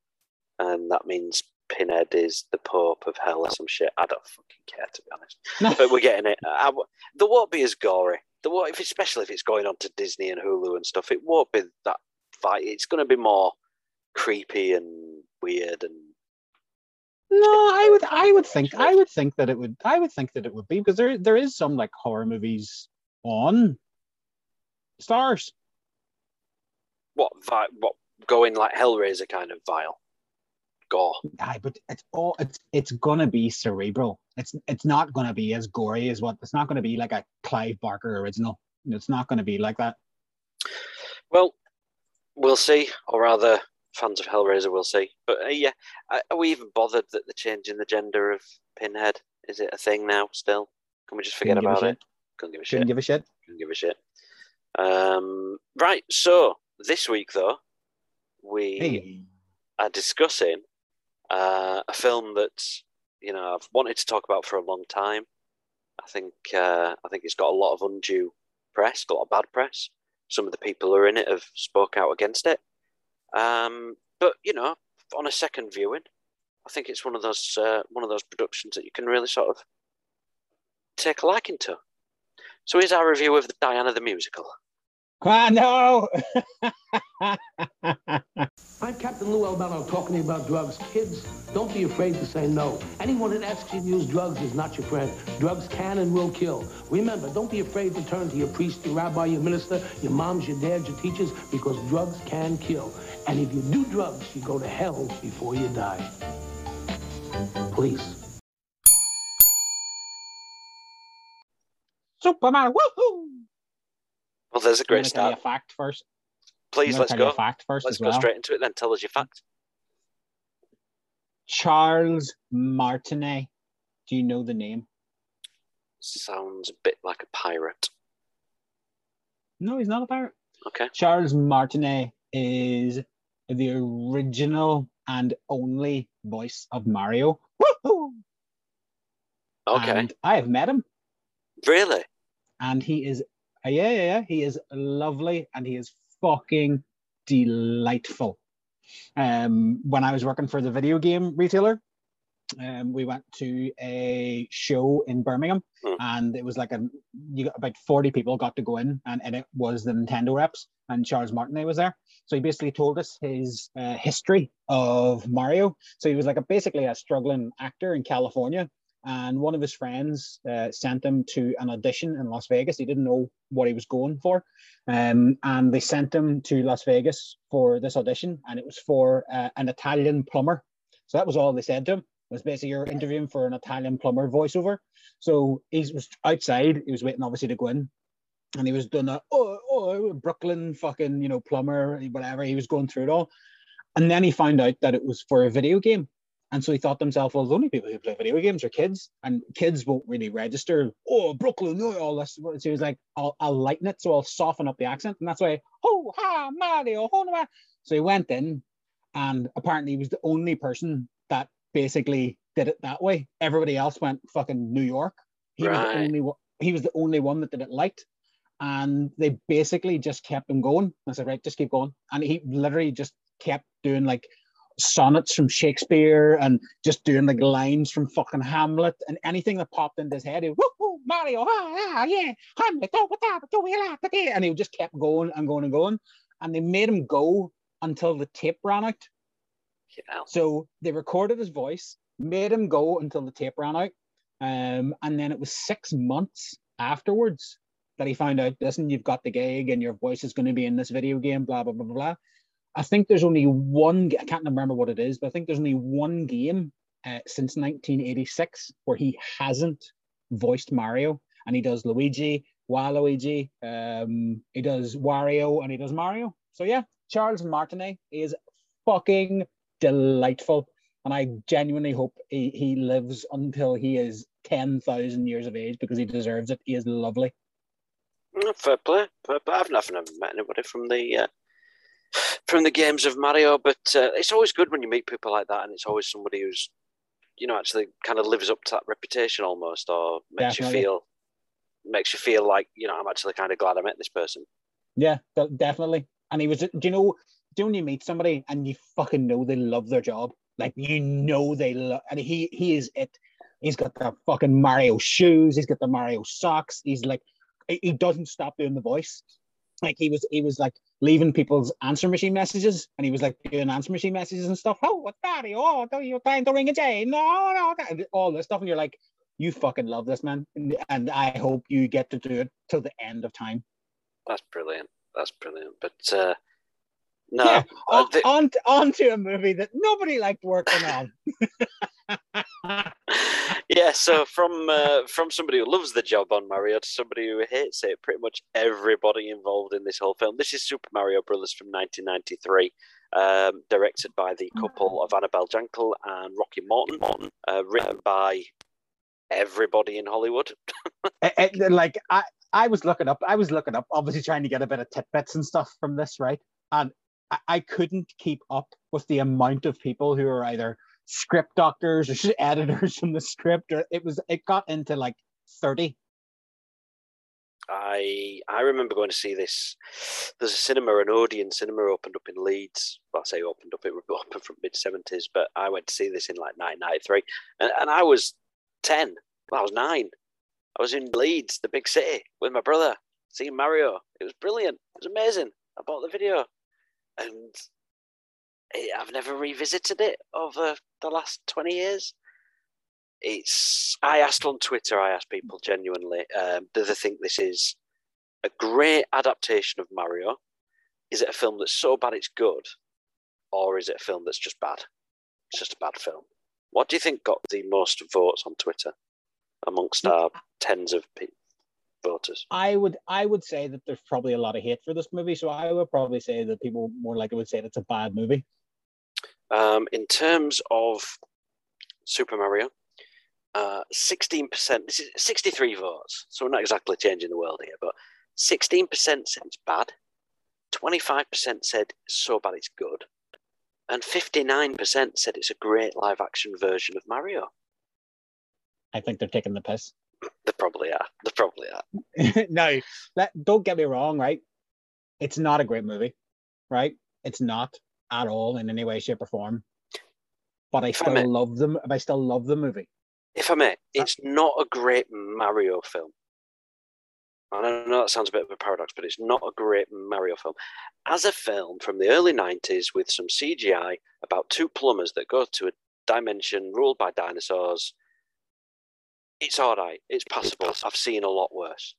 and that means Pinhead is the Pope of Hell or some shit. I don't fucking care to be honest. but we're getting it. I, there won't be as gory. There won't, if, especially if it's going on to Disney and Hulu and stuff. It won't be that fight. It's going to be more creepy and weird and No, I would I would think I would think that it would I would think that it would be because there there is some like horror movies on stars. what vi- what going like Hellraiser kind of vile gore. Aye, but it's all it's it's gonna be cerebral. It's it's not gonna be as gory as what it's not gonna be like a Clive Barker original. It's not gonna be like that. Well, we'll see, or rather, fans of Hellraiser will see. But uh, yeah, are are we even bothered that they're changing the gender of Pinhead? Is it a thing now? Still, can we just forget Couldn't about it? Couldn't give a shit. Shouldn't give a shit. Couldn't give a shit. Um, right. So this week, though, we Hey. are discussing uh, a film that you know I've wanted to talk about for a long time. I think uh, I think it's got a lot of undue press, got a lot of bad press. Some of the people who are in it have spoke out against it. Um, but you know, on a second viewing, I think it's one of those uh, one of those productions that you can really sort of take a liking to. So here's our review of the Diana the musical. No. I'm Captain Lou Albano talking about drugs. Kids, don't be afraid to say no. Anyone that asks you to use drugs is not your friend. Drugs can and will kill. Remember, don't be afraid to turn to your priest, your rabbi, your minister, your moms, your dads, your teachers, because drugs can kill. And if you do drugs, you go to hell before you die. Please. Superman, woohoo! Well, there's a great start. a fact first. Please, let's go. fact 1st Let's go well. straight into it then. Tell us your fact. Charles Martinet. Do you know the name? Sounds a bit like a pirate. No, he's not a pirate. Okay. Charles Martinet is the original and only voice of Mario. Woohoo! Okay. And I have met him, really? and he is, yeah, yeah, yeah, he is lovely, and he is fucking delightful. Um, when I was working for the video game retailer, um, we went to a show in Birmingham, Hmm. and it was like a you got about forty people got to go in, and, and it was the Nintendo reps, and Charles Martinet was there. So he basically told us his uh, history of Mario. So he was like a basically a struggling actor in California, and one of his friends uh, sent him to an audition in Las Vegas. He didn't know what he was going for, um, and they sent him to Las Vegas for this audition, and it was for uh, an Italian plumber. So that was all they said to him. It Was basically you're interviewing for an Italian plumber voiceover. So he was outside. He was waiting, obviously, to go in, and he was doing a oh, oh Brooklyn fucking you know plumber whatever. He was going through it all, and then he found out that it was for a video game. And so he thought to himself, well, the only people who play video games are kids, and kids won't really register. Oh, Brooklyn, oh, all this. So he was like, I'll, I'll lighten it, so I'll soften up the accent, and that's why, oh, ha, Mario, oh, no. So he went in, and apparently he was the only person that basically did it that way. Everybody else went fucking New York. He was the only one. He was the only one that did it light, and they basically just kept him going. I said, right, just keep going, and he literally just kept doing like sonnets from Shakespeare and just doing like lines from fucking Hamlet and anything that popped into his head. He would, woo, Mario, ah, ah, yeah, Hamlet, oh, what that, do we like that? And he just kept going and going and going. And they made him go until the tape ran out. Know. So they recorded his voice, made him go until the tape ran out. Um, and then it was six months afterwards that he found out, listen, you've got the gig and your voice is going to be in this video game, blah, blah, blah, blah. I think there's only one, I can't remember what it is, but I think there's only one game uh, since 1986 where he hasn't voiced Mario. And he does Luigi, Waluigi, um, he does Wario, and he does Mario. So yeah, Charles Martinet is fucking delightful. And I genuinely hope he, he lives until he is 10,000 years of age because he deserves it. He is lovely. Fair play. Fair play. I've never met anybody from the uh, from the games of Mario, but uh, it's always good when you meet people like that, and it's always somebody who's, you know, actually kind of lives up to that reputation almost, or makes Definitely. you feel makes you feel like you know I'm actually kind of glad I met this person. Yeah, definitely. And he was, do you know, do you know when you meet somebody and you fucking know they love their job? Like you know they love, and he he is it. He's got the fucking Mario shoes. He's got the Mario socks. He's like, he doesn't stop doing the voice. Like he was, he was like leaving people's answer machine messages, and he was like doing answer machine messages and stuff. Oh, what's that? Oh, do you trying to ring a J? No, no, all this stuff, and you're like, you fucking love this man, and, and I hope you get to do it till the end of time. That's brilliant. That's brilliant. But uh, no, Yeah, uh, on, the- on, on to a movie that nobody liked working on. *laughs* yeah. So from uh, from somebody who loves the job on Mario to somebody who hates it, pretty much everybody involved in this whole film. This is Super Mario Brothers from 1993, um, directed by the couple of Annabelle Jankel and Rocky Morton, uh, written by everybody in Hollywood. *laughs* Eh, eh, like I, I was looking up, I was looking up, obviously trying to get a bit of tidbits and stuff from this, right? And I, I couldn't keep up with the amount of people who are either script doctors or *laughs* editors from the script, or it was it got into like 30. I I remember going to see this. There's a cinema, an Odeon cinema, opened up in Leeds. Well, I say opened up; it was *laughs* open from mid seventies. But I went to see this in like 1993, and, and I was ten. Well, I was nine. I was in Leeds, the big city, with my brother. seeing Mario. It was brilliant. It was amazing. I bought the video, and I've never revisited it over the last twenty years. It's. I asked on Twitter. I asked people genuinely, um, do they think this is a great adaptation of Mario? Is it a film that's so bad it's good, or is it a film that's just bad? It's just a bad film. What do you think got the most votes on Twitter amongst our tens of people? Voters? I would I would say that there's probably a lot of hate for this movie, so I would probably say that people more likely would say it's a bad movie. Um, in terms of Super Mario, uh, 16%, this is 63 votes, so we're not exactly changing the world here, but 16% said it's bad, 25% said so bad it's good, and 59% said it's a great live action version of Mario. I think they're taking the piss. They probably are. They probably are. *laughs* no, that, don't get me wrong, right? It's not a great movie, right? It's not at all in any way, shape, or form. But I If I still may- love them. I still love the movie. If I may, uh, it's not a great Mario film. I know that sounds a bit of a paradox, but it's not a great Mario film. As a film from the early 90s with some CGI about two plumbers that go to a dimension ruled by dinosaurs, it's all right. It's passable. I've seen a lot worse.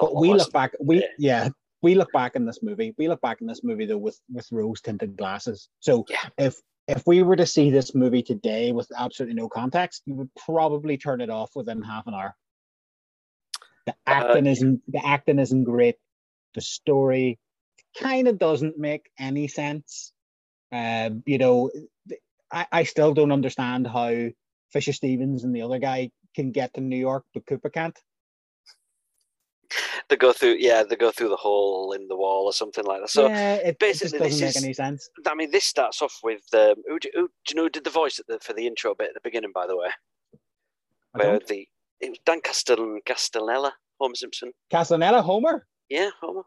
A But lot we worse. look back. We Yeah. yeah. We look back in this movie. We look back in this movie though with with rose tinted glasses. So Yeah. if if we were to see this movie today with absolutely no context, you would probably turn it off within half an hour. The acting isn't the acting isn't great. The story kind of doesn't make any sense. Um, you know, I, I still don't understand how Fisher Stevens and the other guy can get to New York, but Koopa can't. They go through, yeah, they go through the hole in the wall or something like that. So, yeah, it, basically this doesn't make is- any sense. I mean, this starts off with um, who, do, who do you know who did the voice at the, for the intro bit at the beginning? By the way, I where don't. the it was Dan Castel Castellella, Homer Simpson. Castanella, Homer. Yeah, Homer.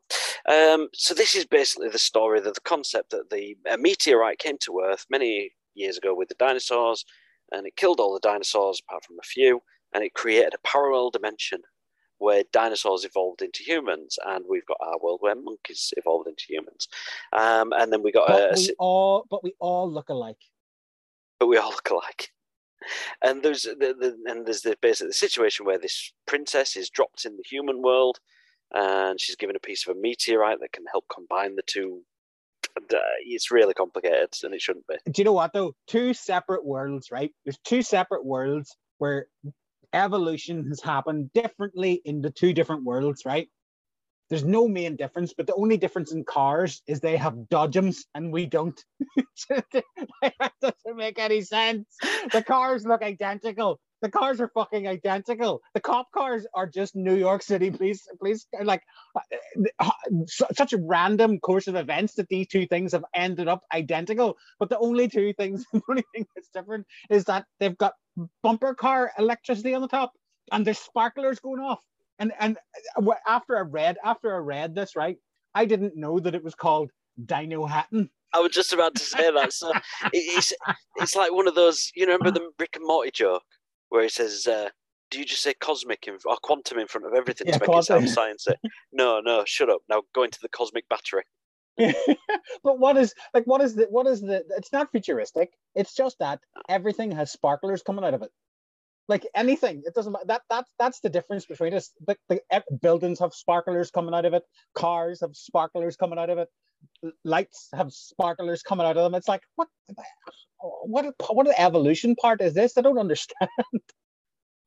Um, so this is basically the story, that the concept that the a meteorite came to Earth many years ago with the dinosaurs, and it killed all the dinosaurs apart from a few, and it created a parallel dimension where dinosaurs evolved into humans, and we've got our world where monkeys evolved into humans, um, and then we got a, But a we all, but we all look alike. but we all look alike. And there's the, the and there's the basically the situation where this princess is dropped in the human world, and she's given a piece of a meteorite that can help combine the two. And, uh, it's really complicated, and it shouldn't be. Do you know what though? Two separate worlds, right? There's two separate worlds where evolution has happened differently in the two different worlds, right? There's no main difference, but the only difference in cars is they have dodgems and we don't. *laughs* that doesn't make any sense. The cars look identical. The cars are fucking identical. The cop cars are just New York City police. Police like uh, such a random course of events that these two things have ended up identical. But the only two things, *laughs* the only thing that's different is that they've got bumper car electricity on the top and there's sparklers going off. And and uh, after I read after I read this, right, I didn't know that it was called Dinohattan. I was just about to say that. So *laughs* it's it's like one of those. You remember the Rick and Morty joke where he says, uh, "Do you just say cosmic in, or quantum in front of everything Yeah, to make it sound sciencey?" No, no, shut up. Now go into the cosmic battery. *laughs* but what is like what is the what is the it's not futuristic. It's just that everything has sparklers coming out of it. Like anything it doesn't matter that that's that's the difference between us. The, the buildings have sparklers coming out of it. Cars have sparklers coming out of it. Lights have sparklers coming out of them. It's like what what what the evolution part is this? I don't understand.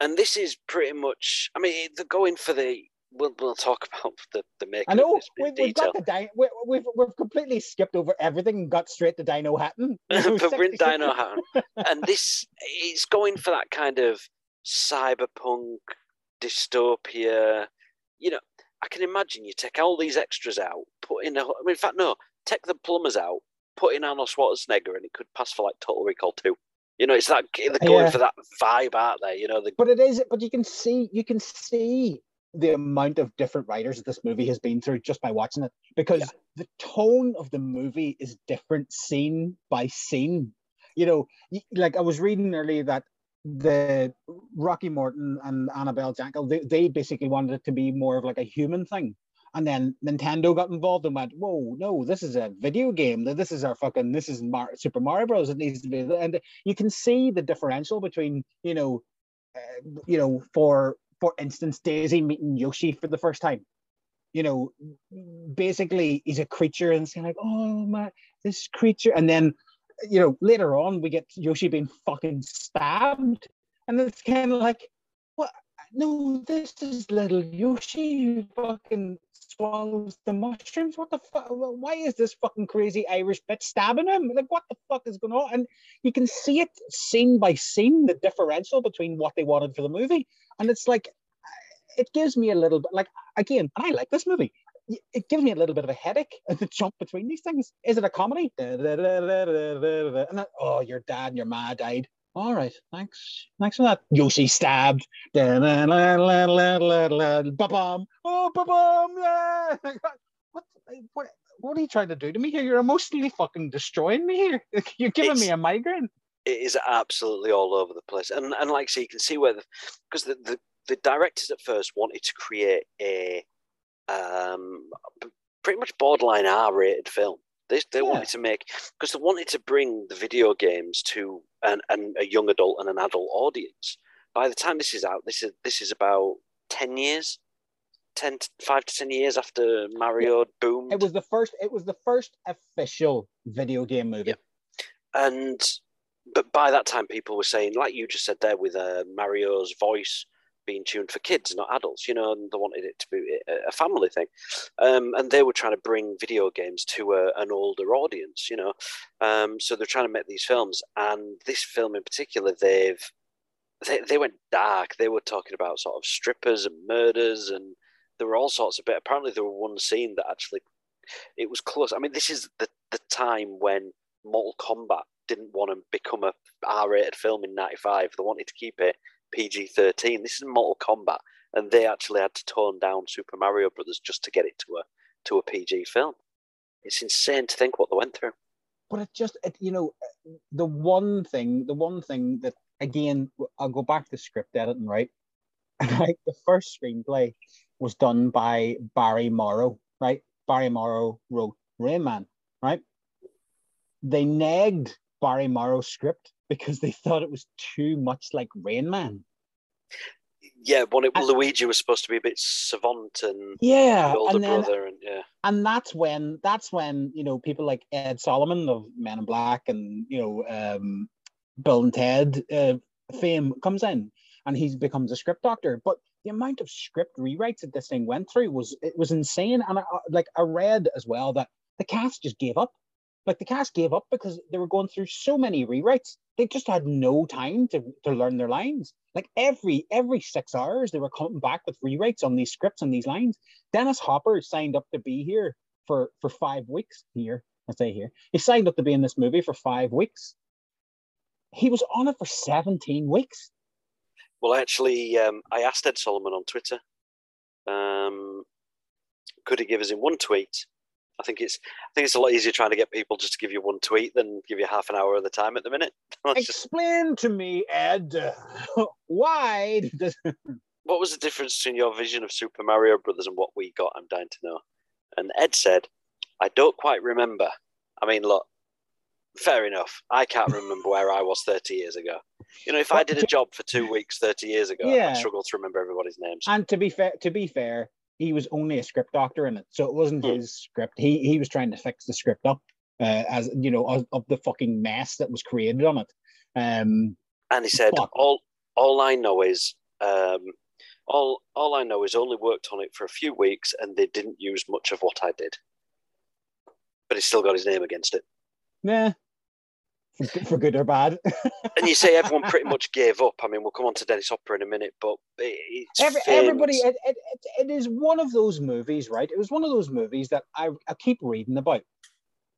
And this is pretty much. I mean, they're going for the. We'll, we'll talk *laughs* about the the making i know we, we've detail. got the di- we, we've we've completely skipped over everything and got straight to dinohattan *laughs* but we're in *laughs* Dinohattan, and this is going for that kind of cyberpunk dystopia. You know, I can imagine you take all these extras out, put in a. I mean, in fact, no, take the plumbers out, put in Arnold Schwarzenegger, and it could pass for like Total Recall two. You know, it's that they're uh, going Yeah. for that vibe, aren't they? You know, the, but it is but you can see you can see the amount of different writers this movie has been through just by watching it because Yeah. the tone of the movie is different scene by scene you know like i was reading earlier that the rocky morton and annabelle Jankel they, they basically wanted it to be more of like a human thing And then Nintendo got involved and went, "Whoa, no, this is a video game. This is our fucking. This is Mar- Super Mario Bros. It needs to be." And you can see the differential between, you know, uh, you know, for for instance, Daisy meeting Yoshi for the first time. You know, basically, he's a creature, and saying like, "Oh my, this creature," and then, you know, later on we get Yoshi being fucking stabbed, and it's kind of like? No, this is little Yoshi you fucking swallows the mushrooms. What the fuck? Why is this fucking crazy Irish bitch stabbing him? Like, what the fuck is going on? And you can see it scene by scene, the differential between what they wanted for the movie. And it's like, it gives me a little bit, like, again, and I like this movie. It gives me a little bit of a headache the jump between these things. Is it a comedy? And then, oh, your dad and your ma died. All right, thanks. Thanks for that. Yoshi stabbed. Ba-bum. Oh, ba-bum. Yeah. *laughs* What, what, what are you trying to do to me here? You're emotionally fucking destroying me here. *laughs* You're giving It's- me a migraine. it is absolutely all over the place. And and like say, you can see where the because the, the, the directors at first wanted to create a um pretty much borderline R rated film. They they Yeah. wanted to make because they wanted to bring the video games to an, an a young adult and an adult audience. By the time this is out, this is this is about ten years. 10 to, 5 to 10 years after Mario boomed. It was the first. It was the first official video game movie. Yep. and but by that time people were saying like you just said there with uh, mario's voice being tuned for kids not adults you know and they wanted it to be a- family thing. Um, and they were trying to bring video games to a, an older audience you know. Um, so they're trying to make these films and this film in particular they've they, they went dark. They were talking about sort of strippers and murders and there were all sorts of bit. Apparently there were one scene that actually it was close. I mean this is the, the time when Mortal Kombat didn't want to become a R-rated film in '95. They wanted to keep it PG-13. This is Mortal Kombat, and they actually had to tone down Super Mario Brothers just to get it to a to a PG film. It's insane to think what they went through. but it just it, you know the one thing the one thing that again i'll go back to script editing right *laughs* like the first screenplay was done by barry morrow right barry morrow wrote rain man right they nagged barry morrow's script because they thought it was too much like rain man Yeah, when it, And- Luigi was supposed to be a bit savant and yeah older and then brother, and yeah, and that's when that's when you know people like Ed Solomon of Men in Black and you know um, Bill and Ted uh, fame comes in, and he becomes a script doctor. But the amount of script rewrites that this thing went through was it was insane. And I, I- like I read as well that the cast just gave up. Like the cast gave up because they were going through so many rewrites. They just had no time to, to learn their lines. Like every every six hours, they were coming back with rewrites on these scripts and these lines. Dennis Hopper signed up to be here for for five weeks here. I say here. He signed up to be in this movie for five weeks. He was on it for 17 weeks. Well, actually, um, I asked Ed Solomon on Twitter, um, could he give us in one tweet? I think it's I think it's a lot easier trying to get people just to give you one tweet than give you half an hour of the time at the minute. *laughs* Let's just- Explain to me, Ed, *laughs* why does *laughs* what was the difference between your vision of Super Mario Brothers and what we got? I'm dying to know. And Ed said, I don't quite remember. I mean, look, fair enough. I can't remember where I was 30 years ago. You know, if I did a job for two weeks 30 years ago, Yeah. I'd struggle to remember everybody's names. and to be fair, to be fair, he was only a script doctor in it, so it wasn't Hmm. his script. He he was trying to fix the script up, uh, as you know, of, of the fucking mess that was created on it. Um, And he said, Fuck. all all I know is um, all all I know is only worked on it for a few weeks and they didn't use much of what I did. But he still got his name against it. nah, for, for good or bad. *laughs* And you say everyone pretty much gave up. I mean, we'll come on to Dennis Hopper in a minute, but it's Every, everybody, it, it, it, it is one of those movies, right? It was one of those movies that I, I keep reading about,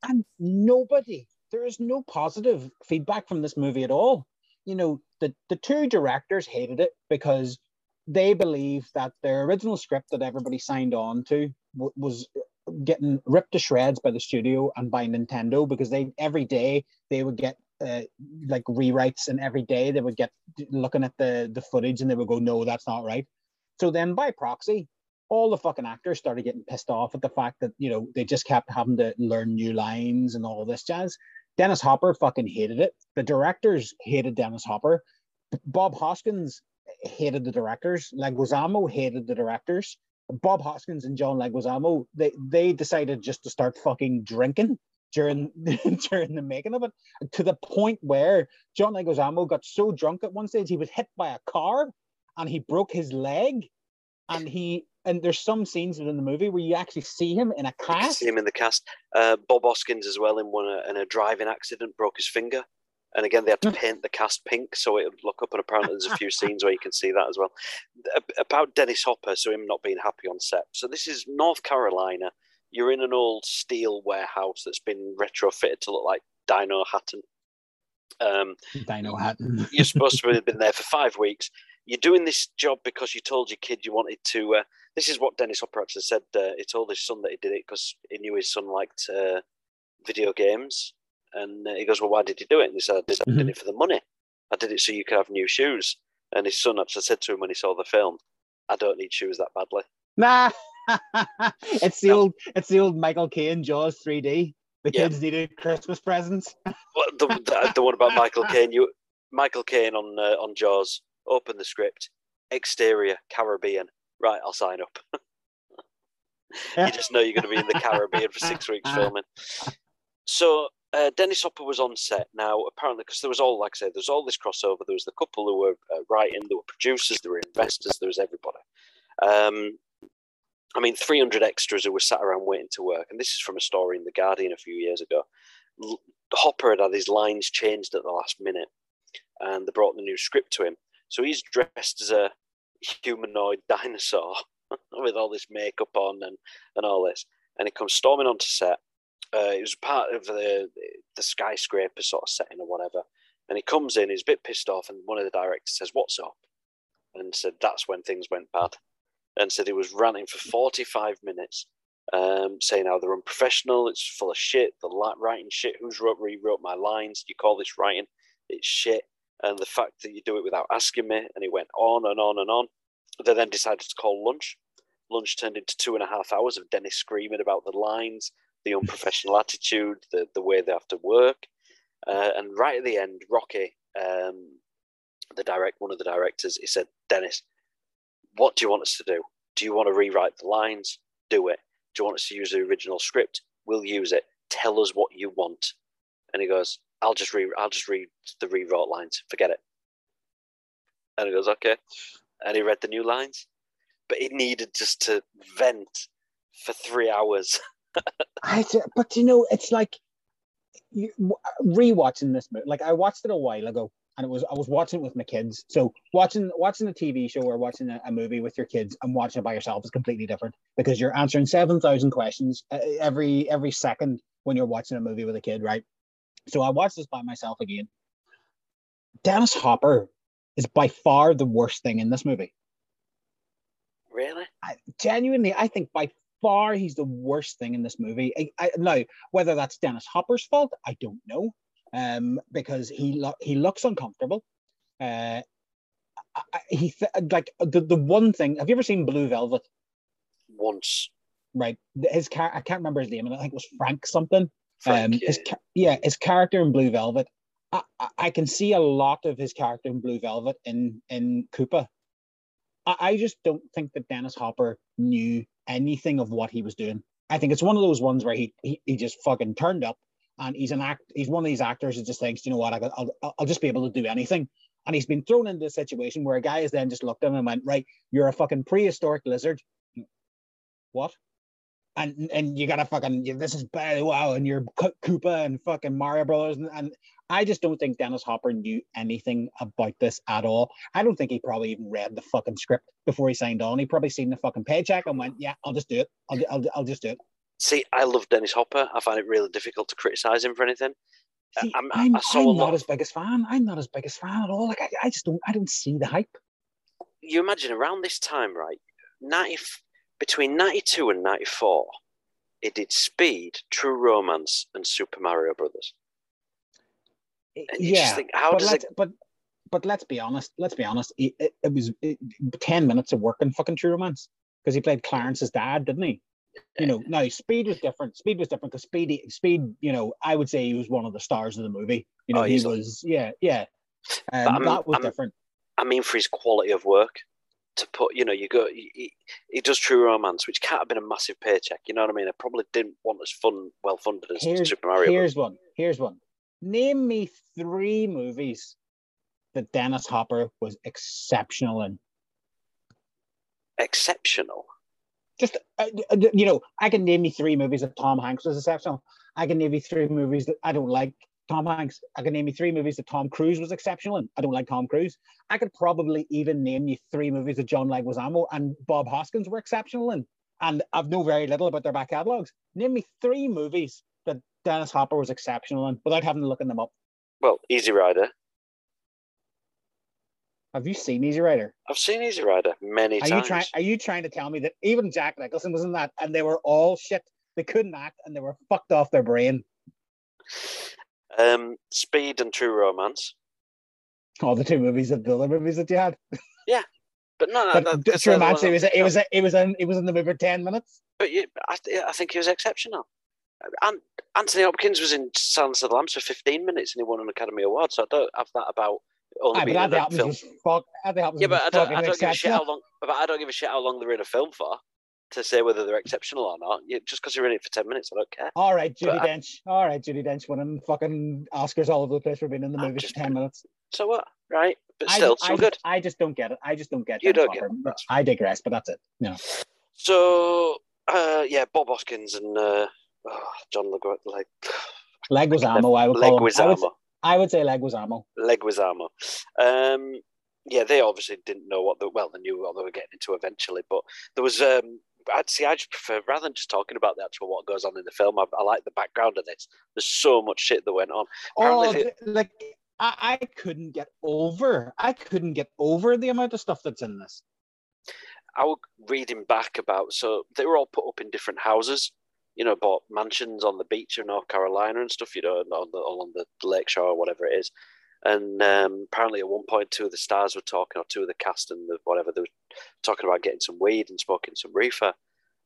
and nobody, there is no positive feedback from this movie at all. You know, the, the two directors hated it because they believe that their original script that everybody signed on to w- was getting ripped to shreds by the studio and by Nintendo because they every day they would get uh, like rewrites and every day they would get looking at the the footage and they would go no that's not right so then by proxy all the fucking actors started getting pissed off at the fact that you know they just kept having to learn new lines and all this jazz. Dennis Hopper fucking hated it. The directors hated Dennis Hopper. Bob Hoskins hated the directors. Leguizamo hated the directors. Bob Hoskins and John Leguizamo they they decided just to start fucking drinking during *laughs* during the making of it to the point where John Leguizamo got so drunk at one stage he was hit by a car and he broke his leg and he and there's some scenes in the movie where you actually see him in a cast. See him in the cast. Uh, Bob Hoskins as well in one uh, in a driving accident broke his finger, and again they had to paint the cast pink so it would look up. And apparently there's a few *laughs* scenes where you can see that as well. About Dennis Hopper, so him not being happy on set. So this is North Carolina. You're in an old steel warehouse that's been retrofitted to look like Dinohattan. Um, Dinohattan. you're supposed to have been there *laughs* for five weeks. You're doing this job because you told your kid you wanted to. Uh, this is what Dennis Hopper actually said. Uh, he told his son that he did it because he knew his son liked uh, video games. And uh, he goes, Well, why did you do it? And he said, I did, Mhm. it for the money. I did it so you could have new shoes. And his son actually said to him when he saw the film, I don't need shoes that badly. Nah, *laughs* it's the old it's the old Michael Caine Jaws 3D. The Yeah. kids needed Christmas presents. Well, the, the, the *laughs* one about Michael Caine, you Michael Caine on uh, on Jaws. Open the script. Exterior Caribbean. Right, I'll sign up. *laughs* you just know you're going to be in the Caribbean for six weeks filming. So uh, Dennis Hopper was on set now. Apparently, because there was all, like I said, there was all this crossover. There was the couple who were uh, writing. There were producers. There were investors. There was everybody. Um, I mean, 300 extras who were sat around waiting to work. And this is from a story in the Guardian a few years ago. L- Hopper had had his lines changed at the last minute, and they brought the new script to him. So he's dressed as a humanoid dinosaur *laughs* with all this makeup on and, and all this. And he comes storming onto set. Uh, it was part of the the skyscraper sort of setting or whatever. And he comes in, he's a bit pissed off, and one of the directors says, What's up? And said, That's when things went bad. And said he was ranting for 45 minutes, um, saying how they're unprofessional, it's full of shit, the writing shit, who's wrote, rewrote my lines? You call this writing? It's shit. And the fact that you do it without asking me. And he went on and on and on. They then decided to call lunch. Lunch turned into two and a half hours of Dennis screaming about the lines, the unprofessional attitude, the, the way they have to work. Uh, and right at the end, Rocky, um, the direct one of the directors, he said, Dennis, what do you want us to do? Do you want to rewrite the lines? Do it. Do you want us to use the original script? We'll use it. Tell us what you want. And he goes, I'll just re I'll just read the rewrote lines. Forget it. And he goes, okay. And he read the new lines. But he needed just to vent for three hours. *laughs* I, but you know, it's like you, rewatching this movie. Like I watched it a while ago, and it was I was watching it with my kids. So watching watching a TV show or watching a, a movie with your kids and watching it by yourself is completely different because you're answering seven thousand questions uh, every every second when you're watching a movie with a kid, right? So I watched this by myself again. Dennis Hopper is by far the worst thing in this movie. Really? I, genuinely, I think by far he's the worst thing in this movie. I, I, now, whether that's Dennis Hopper's fault, I don't know, um, because he lo- he looks uncomfortable. Uh, I, he th- like the the one thing. Have you ever seen Blue Velvet? Once. Right, his car. I can't remember his name. and I think it was Frank something. Frank, um, yeah. his ca- yeah, his character in Blue Velvet. I, I, I can see a lot of his character in Blue Velvet in in Koopa. I, I just don't think that Dennis Hopper knew anything of what he was doing. I think it's one of those ones where he he, he just fucking turned up and he's an act. He's one of these actors that just thinks, you know what, I got, I'll just be able to do anything. And he's been thrown into a situation where a guy has then just looked at him and went, right, you're a fucking prehistoric lizard. What? and and you gotta fucking this is bad wow and you're Ko- Koopa and fucking Mario Brothers and, and I just don't think Dennis Hopper knew anything about this at all. I don't think he probably even read the fucking script before he signed on. He probably seen the fucking paycheck and went, yeah, I'll just do it. I'll I'll, I'll just do it. See, I love Dennis Hopper. I find it really difficult to criticize him for anything. Uh, see, I'm- I'm, I saw I'm not his biggest fan. I'm not his biggest fan at all. Like I, I just don't I don't see the hype. You imagine around this time, right? 90, between 92 and 94, it did Speed, True Romance, and Super Mario Brothers. Yeah, just think, how but does let's it? but but let's be honest. Let's be honest. It, it, it was it, ten minutes of work in fucking True Romance. because he played Clarence's dad, didn't he? You know, now Speed was different. Speed was different because Speed, Speed, you know, I would say he was one of the stars of the movie. You know, Oh, he was, yeah, yeah. Um, that was I'm- different. I mean, for his quality of work, to put, you know, you go, he, he- does True Romance, which can't have been a massive paycheck. You know what I mean? I probably didn't want as fun, well funded as Here's, Super Mario. here's one. Here's one. Name me three movies that Dennis Hopper was exceptional in. Exceptional. just uh, uh, you know, I can name you three movies that Tom Hanks was exceptional. I can name you three movies that I don't like Tom Hanks. I can name you three movies that Tom Cruise was exceptional in. I don't like Tom Cruise. I could probably even name you three movies that John Leguizamo and Bob Hoskins were exceptional in. And I've know very little about their back catalogs. Name me three movies that Dennis Hopper was exceptional in without having to look them up. Well, Easy Rider. Have you seen Easy Rider? I've seen Easy Rider many Are times. you trying? Are you trying to tell me that even Jack Nicholson was in that, and they were all shit? They couldn't act, and they were fucked off their brain. Um, Speed and True Romance. All the two movies of the other movies that you had. Yeah, but no, But that, they're romance, it was it was it was in it was in the movie for ten minutes. But you, I, I think he was exceptional. And Anthony Hopkins was in Silence of the Lambs for 15 minutes and he won an Academy Award. So I don't have that about only being in a film. was fuck. Andy Hopkins Yeah, but I don't, I don't give a shit how long. But I don't give a shit how long they're in a film for to say whether they're exceptional or not. You, just because you're in it for 10 minutes, I don't care. All right, Judi But I- Dench. All right, Judi Dench winning fucking Oscars all over the place for being in the I'm movie for ten minutes. So what? Right? But I still, just- so I good. I just don't get it. I just don't get. You don't get it, I digress, but that's it. You know. So, uh, yeah, Bob Hoskins and uh, oh, John Legu- like Leguizamo, I would call him. I would, Leguizamo. I would say Leguizamo. Leguizamo. Um, yeah, they obviously didn't know what the well, they knew what they were getting into eventually, but there was. Um, I'd see. I just prefer rather than just talking about the actual what goes on in the film. I, I like the background of this. There's so much shit that went on. Oh, Apparently th- like I, I couldn't get over. I couldn't get over the amount of stuff that's in this. I was reading back about so they were all put up in different houses, you know, bought mansions on the beach of North Carolina and stuff, you know, on the along the lake shore or whatever it is. And um, apparently, at one point, two of the stars were talking, or two of the cast and the whatever, they were talking about getting some weed and smoking some reefer.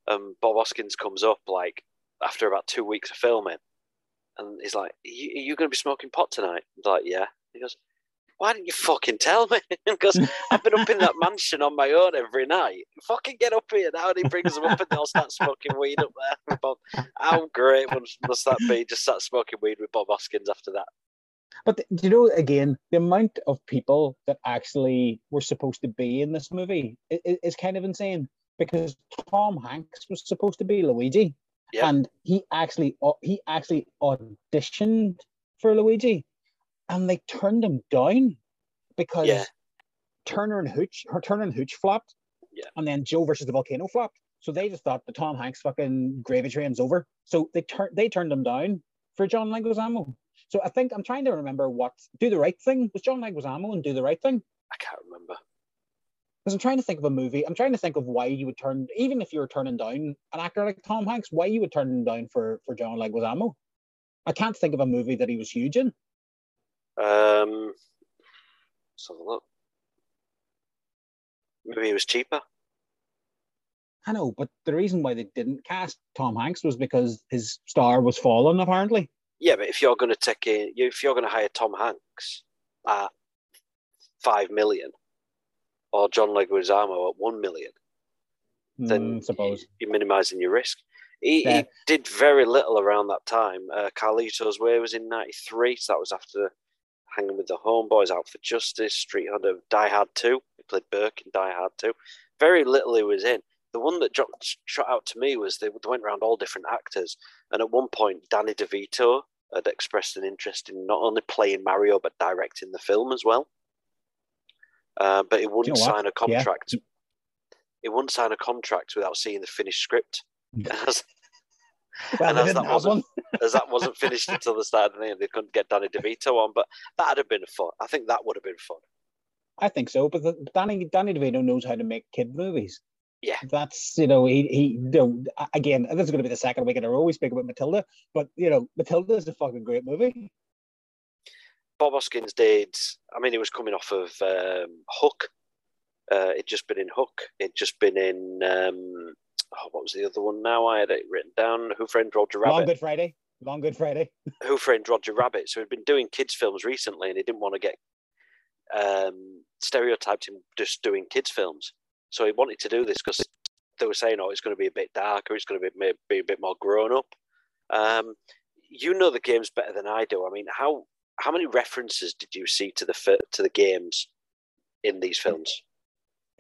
Um, Bob Hoskins comes up like after about two weeks of filming, and he's like, "Are you, are you going to be smoking pot tonight?" I'm like, "Yeah." He goes, "Why didn't you fucking tell me?" *laughs* because I've been up in that mansion on my own every night. Fucking get up here now. And he brings them up and they'll start smoking weed up there. Bob. How great must, that be? Just start smoking weed with Bob Hoskins after that. But you know, again, the amount of people that actually were supposed to be in this movie is, is kind of insane because Tom Hanks was supposed to be Luigi, Yeah. and he actually he actually auditioned for Luigi, and they turned him down because Yeah. Turner and Hooch, her Turner and Hooch flopped, Yeah. and then Joe versus the Volcano flopped. So they just thought the Tom Hanks fucking gravy train's over. So they turned they turned him down for John Leguizamo. So I think I'm trying to remember what Do the Right Thing was John Leguizamo and Do the Right Thing I can't remember. because I'm trying to think of a movie. I'm trying to think of why you would turn even if you were turning down an actor like Tom Hanks, why you would turn him down for for John Leguizamo. I can't think of a movie that he was huge in. Um, a look. Maybe it was cheaper. I know, but the reason why they didn't cast Tom Hanks was because his star was falling apparently. Yeah, but if you're going to take a, if you're going to hire Tom Hanks at five million, or John Leguizamo at one million, then Mm, suppose. you're minimising your risk. He, Yeah. he did very little around that time. Uh, Carlito's Way was in '93, so that was after Hanging with the Homeboys, Out for Justice, Street Hunter, Die Hard 2. He played Burke in Die Hard 2. Very little he was in. The one that shot out to me was they went around all different actors, and at one point, Danny DeVito had expressed an interest in not only playing Mario but directing the film as well. Uh, but he wouldn't what? sign a Yeah. contract. He wouldn't sign a contract without seeing the finished script. *laughs* as, Well, and as that wasn't- *laughs* as that wasn't finished *laughs* until the start of the end, they couldn't get Danny DeVito on. But that'd have been fun. I think that would have been fun. I think so, but the, Danny Danny DeVito knows how to make kid movies. Yeah. That's you know he he you know, again this is going to be the second week in a row we speak about Matilda, but you know Matilda is a fucking great movie. Bob Hoskins did. I mean, he was coming off of um, Hook, Uh, it'd just been in Hook. It'd just been in um, oh, what was the other one? Now I had it written down. Who Framed Roger Rabbit? Long Good Friday. Long Good Friday. *laughs* Who Framed Roger Rabbit? So he'd been doing kids films recently, and he didn't want to get um, stereotyped in just doing kids films. So he wanted to do this because they were saying, "Oh, it's going to be a bit darker. It's going to be be a bit more grown up." Um, you know the games better than I do. I mean, how how many references did you see to the to the games in these films?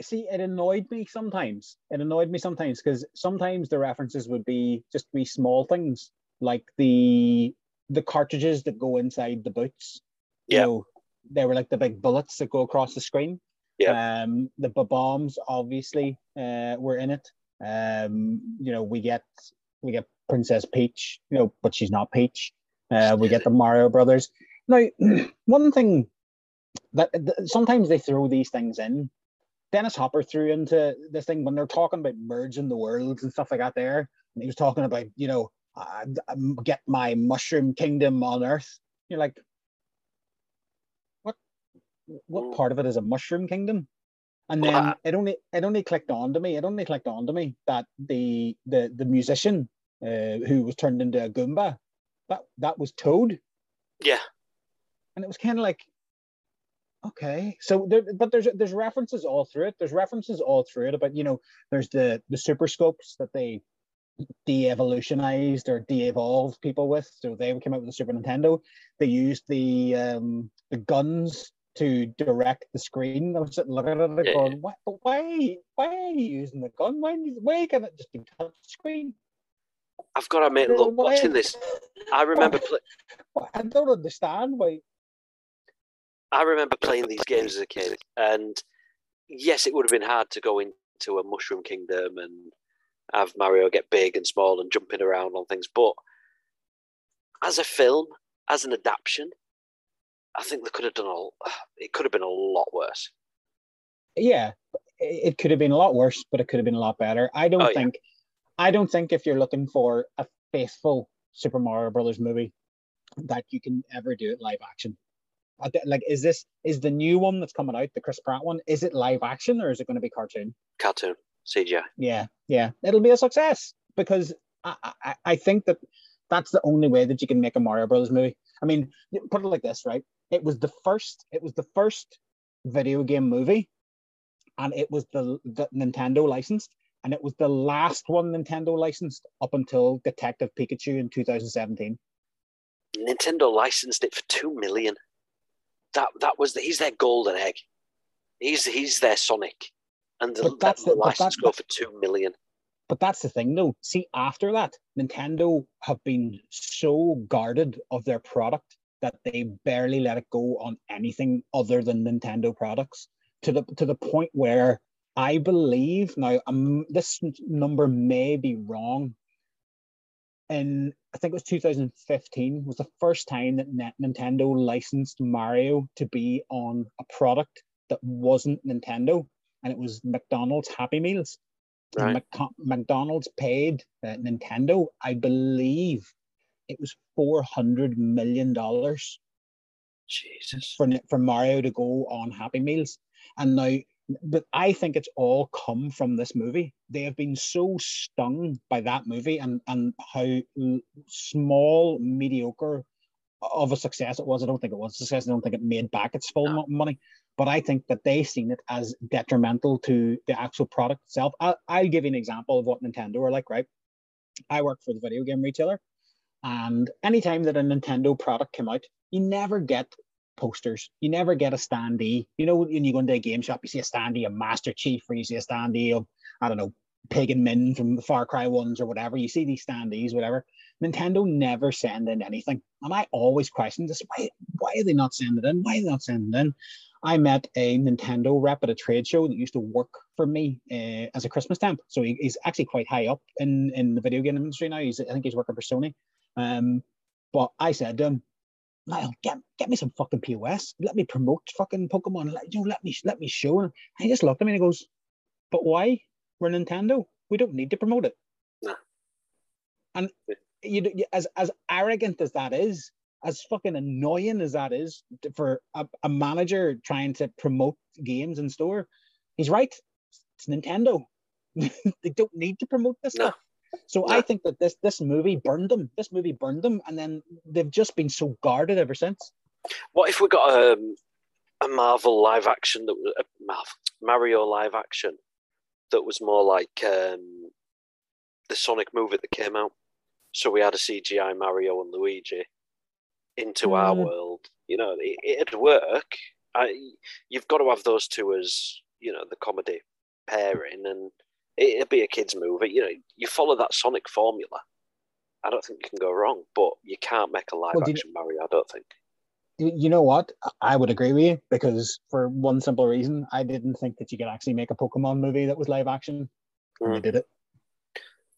See, it annoyed me sometimes. It annoyed me sometimes because sometimes the references would be just be small things like the the cartridges that go inside the boots. You Yeah. know, they were like the big bullets that go across the screen. Yeah. Um, the bombs obviously uh, were in it. Um, you know, we get we get Princess Peach, you know, but she's not Peach. Uh, we get the Mario Brothers. Now, *clears throat* one thing that that sometimes they throw these things in. Dennis Hopper threw into this thing when they're talking about merging the worlds and stuff like that. There, and he was talking about, you know, uh, um, get my mushroom kingdom on Earth. You're like, what? What Mm. part of it is a mushroom kingdom? And then I- it only it only clicked on to me. It only clicked on to me that the the the musician uh, who was turned into a Goomba, that that was Toad Yeah, and it was kind of like okay so there but there's there's references all through it. There's references all through it about you know there's the the super scopes that they de-evolutionized or de-evolved people with. So they came out with the super nintendo. They used the um the guns to direct the screen. I was sitting looking at it Yeah. going why, but why why are you using the gun? Why, why can it just be touch screen? I've got to admit, look, watching this, I remember pl- i don't understand why I remember playing these games as a kid, and yes, it would have been hard to go into a Mushroom Kingdom and have Mario get big and small and jumping around on things. But as a film, as an adaptation, I think they could have done all. *sighs* It could have been a lot worse. yeah, it could have been a lot worse, but it could have been a lot better. I don't Oh, yeah. think, I don't think if you're looking for a faithful Super Mario Brothers movie, that you can ever do it live action. Like, is this is the new one that's coming out, the Chris Pratt one? Is it live action or is it going to be cartoon? Cartoon CGI. Yeah, yeah, it'll be a success because I, I, I think that that's the only way that you can make a Mario Brothers movie. I mean, put it like this, right? It was the first, it was the first video game movie, and it was the, the Nintendo licensed, and it was the last one Nintendo licensed up until Detective Pikachu in 2017. Nintendo licensed it for two million. That that was the, he's their golden egg. He's he's their Sonic, and the, that's the the- license go for two million. But that's the thing, though. See, after that, Nintendo have been so guarded of their product that they barely let it go on anything other than Nintendo products to the to the point where I believe now um, this number may be wrong. And I think it was 2015 was the first time that Nintendo licensed Mario to be on a product that wasn't Nintendo, and it was McDonald's Happy Meals. Right. McDonald's paid uh, Nintendo, I believe it was four hundred million dollars Jesus. for for Mario to go on Happy Meals, and now, but I think it's all come from this movie. They have been so stung by that movie and and how small, mediocre of a success it was. I don't think it was a success. I don't think it made back its full No. money. But I think that they seen it as detrimental to the actual product itself. I'll, I'll give you an example of what Nintendo are like, right? I work for the video game retailer, and anytime that a Nintendo product came out, you never get posters. You never get a standee. You know, when you go into a game shop, you see a standee of Master Chief, or you see a standee of, I don't know, Pagan Min from the Far Cry ones or whatever. You see these standees, whatever. Nintendo never send in anything. And I always question this why, why are they not sending in? Why are they not sending in? I met a Nintendo rep at a trade show that used to work for me uh, as a Christmas temp. So he, he's actually quite high up in, in the video game industry now. He's, I think he's working for Sony. Um, but I said to him, Niall, oh, get, get me some fucking POS. Let me promote fucking Pokemon. Let, you know, let me let me show. And he just looked at me and he goes, "But why? We're Nintendo. We don't need to promote it." Nah. And you, as as arrogant as that is, as fucking annoying as that is for a, a manager trying to promote games in store, He's right. It's Nintendo. *laughs* they don't need to promote this No. stuff. So No. I think that this this movie burned them. This movie burned them, and then they've just been so guarded ever since. What if we got um, a Marvel live action that was a Marvel, Mario live action that was more like um, the Sonic movie that came out? So we had a CGI Mario and Luigi into our Mm. world. You know, it, it'd work. I, you've got to have those two as you know the comedy pairing, and it'd be a kids' movie. You know, you follow that Sonic formula. I don't think you can go wrong, but you can't make a live Well, action Mario. I don't think. You you know what? I would agree with you because for one simple reason, I didn't think that you could actually make a Pokemon movie that was live action. And they Mm. did it.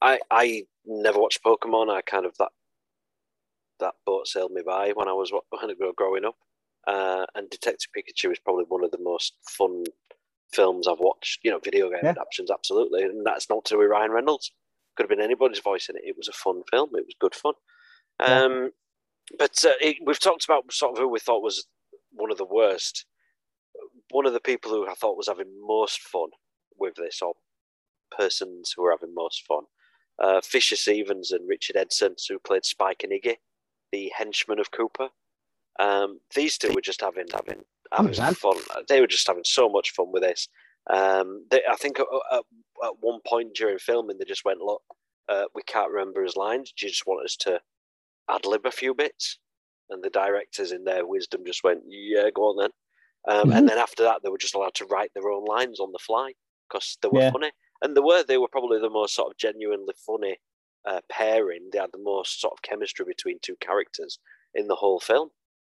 I I never watched Pokemon. I kind of that that boat sailed me by when I was wa- when I was growing up. Uh, and Detective Pikachu is probably one of the most fun films I've watched. You know, video game Yeah. adaptations, absolutely, and that's not to do with Ryan Reynolds. Could have been anybody's voice in it. It was a fun film. It was good fun. Yeah. Um, but uh, it, we've talked about sort of who we thought was one of the worst. One of the people who I thought was having most fun with this, or persons who were having most fun, uh, Fisher Stevens and Richard Edson, who played Spike and Iggy, the henchmen of Koopa. Um, these two were just having having having 100%. fun. They were just having so much fun with this. Um, they, I think at, at, at one point during filming, they just went, "Look, uh, we can't remember his lines. Do you just want us to ad lib a few bits?" And the directors, in their wisdom, just went, "Yeah, go on then." Um, Mhm. And then after that, they were just allowed to write their own lines on the fly because they were Yeah. funny, and they were they were probably the most sort of genuinely funny uh, pairing. They had the most sort of chemistry between two characters in the whole film.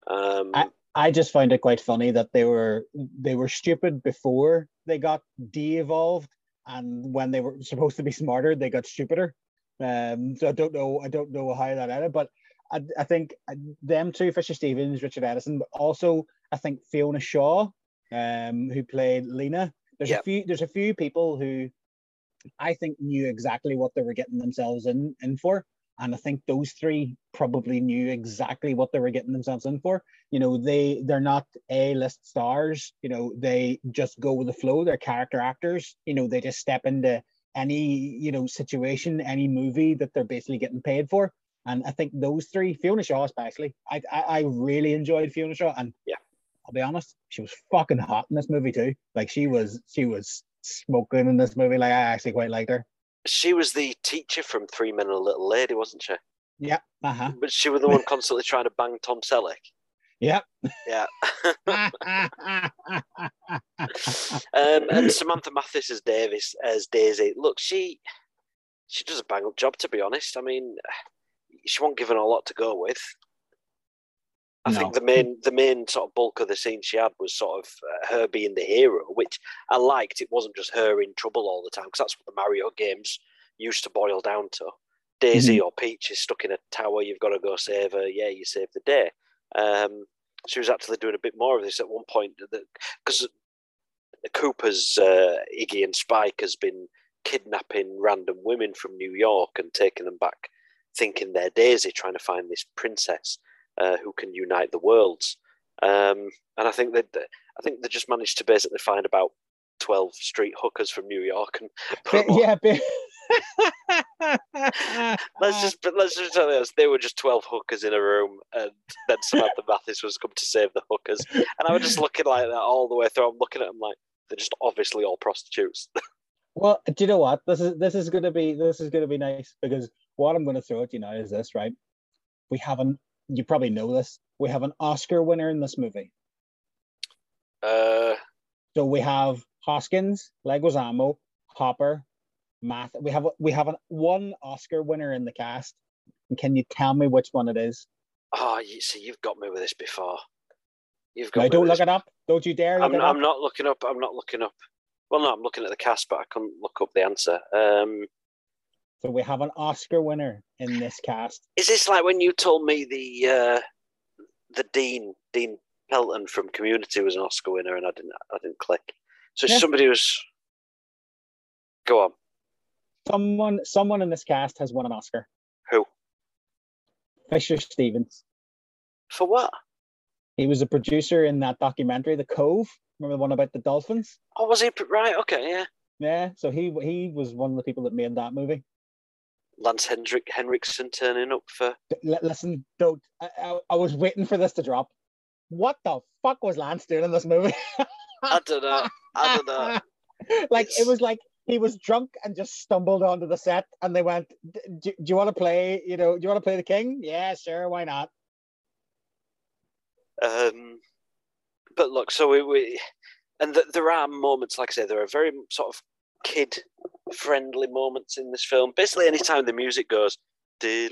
Um, I just found it quite funny that they were they were stupid before they got de-evolved, and when they were supposed to be smarter, they got stupider. Um, so I don't know, I don't know how that ended, but I, I think uh, them two, Fisher Stevens, Richard Edson, but also I think Fiona Shaw, um, who played Lena. There's Yep. a few, there's a few people who I think knew exactly what they were getting themselves in in for, and I think those three probably knew exactly what they were getting themselves in for. You know they they're not a list stars. You know they just go with the flow. They're character actors. You know they just step into any you know situation any movie that they're basically getting paid for. And i think those three fiona shaw especially i i, I really enjoyed fiona shaw. And Yeah. i'll be honest she was fucking hot in this movie too. Like she was she was smoking in this movie. Like i actually quite liked her she was the teacher from Three Men and a Little Lady, wasn't she? yeah uh-huh But she was the one constantly trying to bang Tom Selleck. Yep. Yeah. *laughs* um, and Samantha Mathis as Davis as Daisy. Look, she she does a bang up job to be honest. I mean, she won't given a lot to go with. I think the main the main sort of bulk of the scene she had was sort of uh, her being the hero, which I liked. It wasn't just her in trouble all the time because that's what the Mario games used to boil down to. Daisy or Peach is stuck in a tower. You've got to go save her. Yeah, you save the day. Um, she was actually doing a bit more of this at one point because Koopa's uh, Iggy and Spike has been kidnapping random women from New York and taking them back, thinking they're Daisy, trying to find this princess uh, who can unite the worlds. Um, and I think that I think they just managed to basically find about twelve street hookers from New York and *laughs* put them yeah *laughs* Let's just let's just tell you this: they were just twelve hookers in a room, and then Samantha Mathis was come to save the hookers, and I was just looking like that all the way through. I'm looking at them like they're just obviously all prostitutes. *laughs* Well, do you know what? This is this is gonna be this is gonna be nice because what I'm gonna throw at you now is this, right? We have an you probably know this. We have an Oscar winner in this movie. Uh, So we have Hoskins, Leguizamo, Hopper, Math. We have we have an one Oscar winner in the cast. And can you tell me which one it is? oh, you see, you've got me with this before. You've got. No, don't look this. it up. Don't you dare look I'm, it up. I'm not looking up. I'm not looking up. Well, no, I'm looking at the cast, but I couldn't look up the answer. Um, So we have an Oscar winner in this cast. is this like when you told me the uh, the Dean Dean Pelton from Community was an Oscar winner, and I didn't I didn't click. So Yeah. somebody was. Go on. Someone someone in this cast has won an Oscar. Who Fisher Stevens. for what? He was a producer in that documentary, The Cove. Remember the one about the dolphins? Oh, was he right? Okay, yeah. Yeah. So he he was one of the people that made that movie. Lance Hendrick Henriksen turning up for. Listen, don't. I, I, I was waiting for this to drop. What the fuck was Lance doing in this movie? I don't know. I don't know. *laughs* like It's- it was like he was drunk and just stumbled onto the set, and they went, "Do, do you want to play? You know, do you want to play the king? Yeah, sure, why not?" Um, but look, so we, we and th- there are moments, like I say, there are very sort of kid-friendly moments in this film. Basically, anytime the music goes. Oh,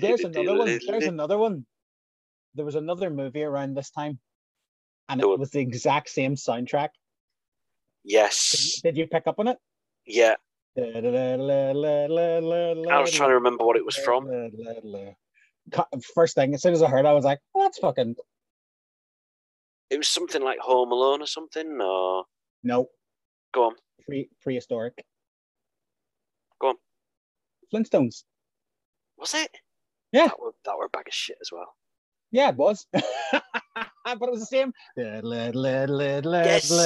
there's another one. There's another one. There was another movie around this time, and it was the exact same soundtrack. Yes. did you pick up on it? Yeah. I was trying to remember what it was from. First thing, as soon as I heard, I was like, well, "That's fucking It was something like Home Alone or something. Or no go on. pre prehistoric." Go on. Flintstones. Was it? Yeah. That were, that were a bag of shit as well. Yeah, it was. *laughs* but it was the same. Yes. And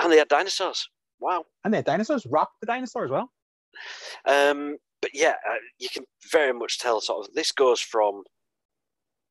And they had dinosaurs. Wow. And they had dinosaurs. Rock the dinosaur as well. Um, but yeah, uh, you can very much tell. Sort of, this goes from.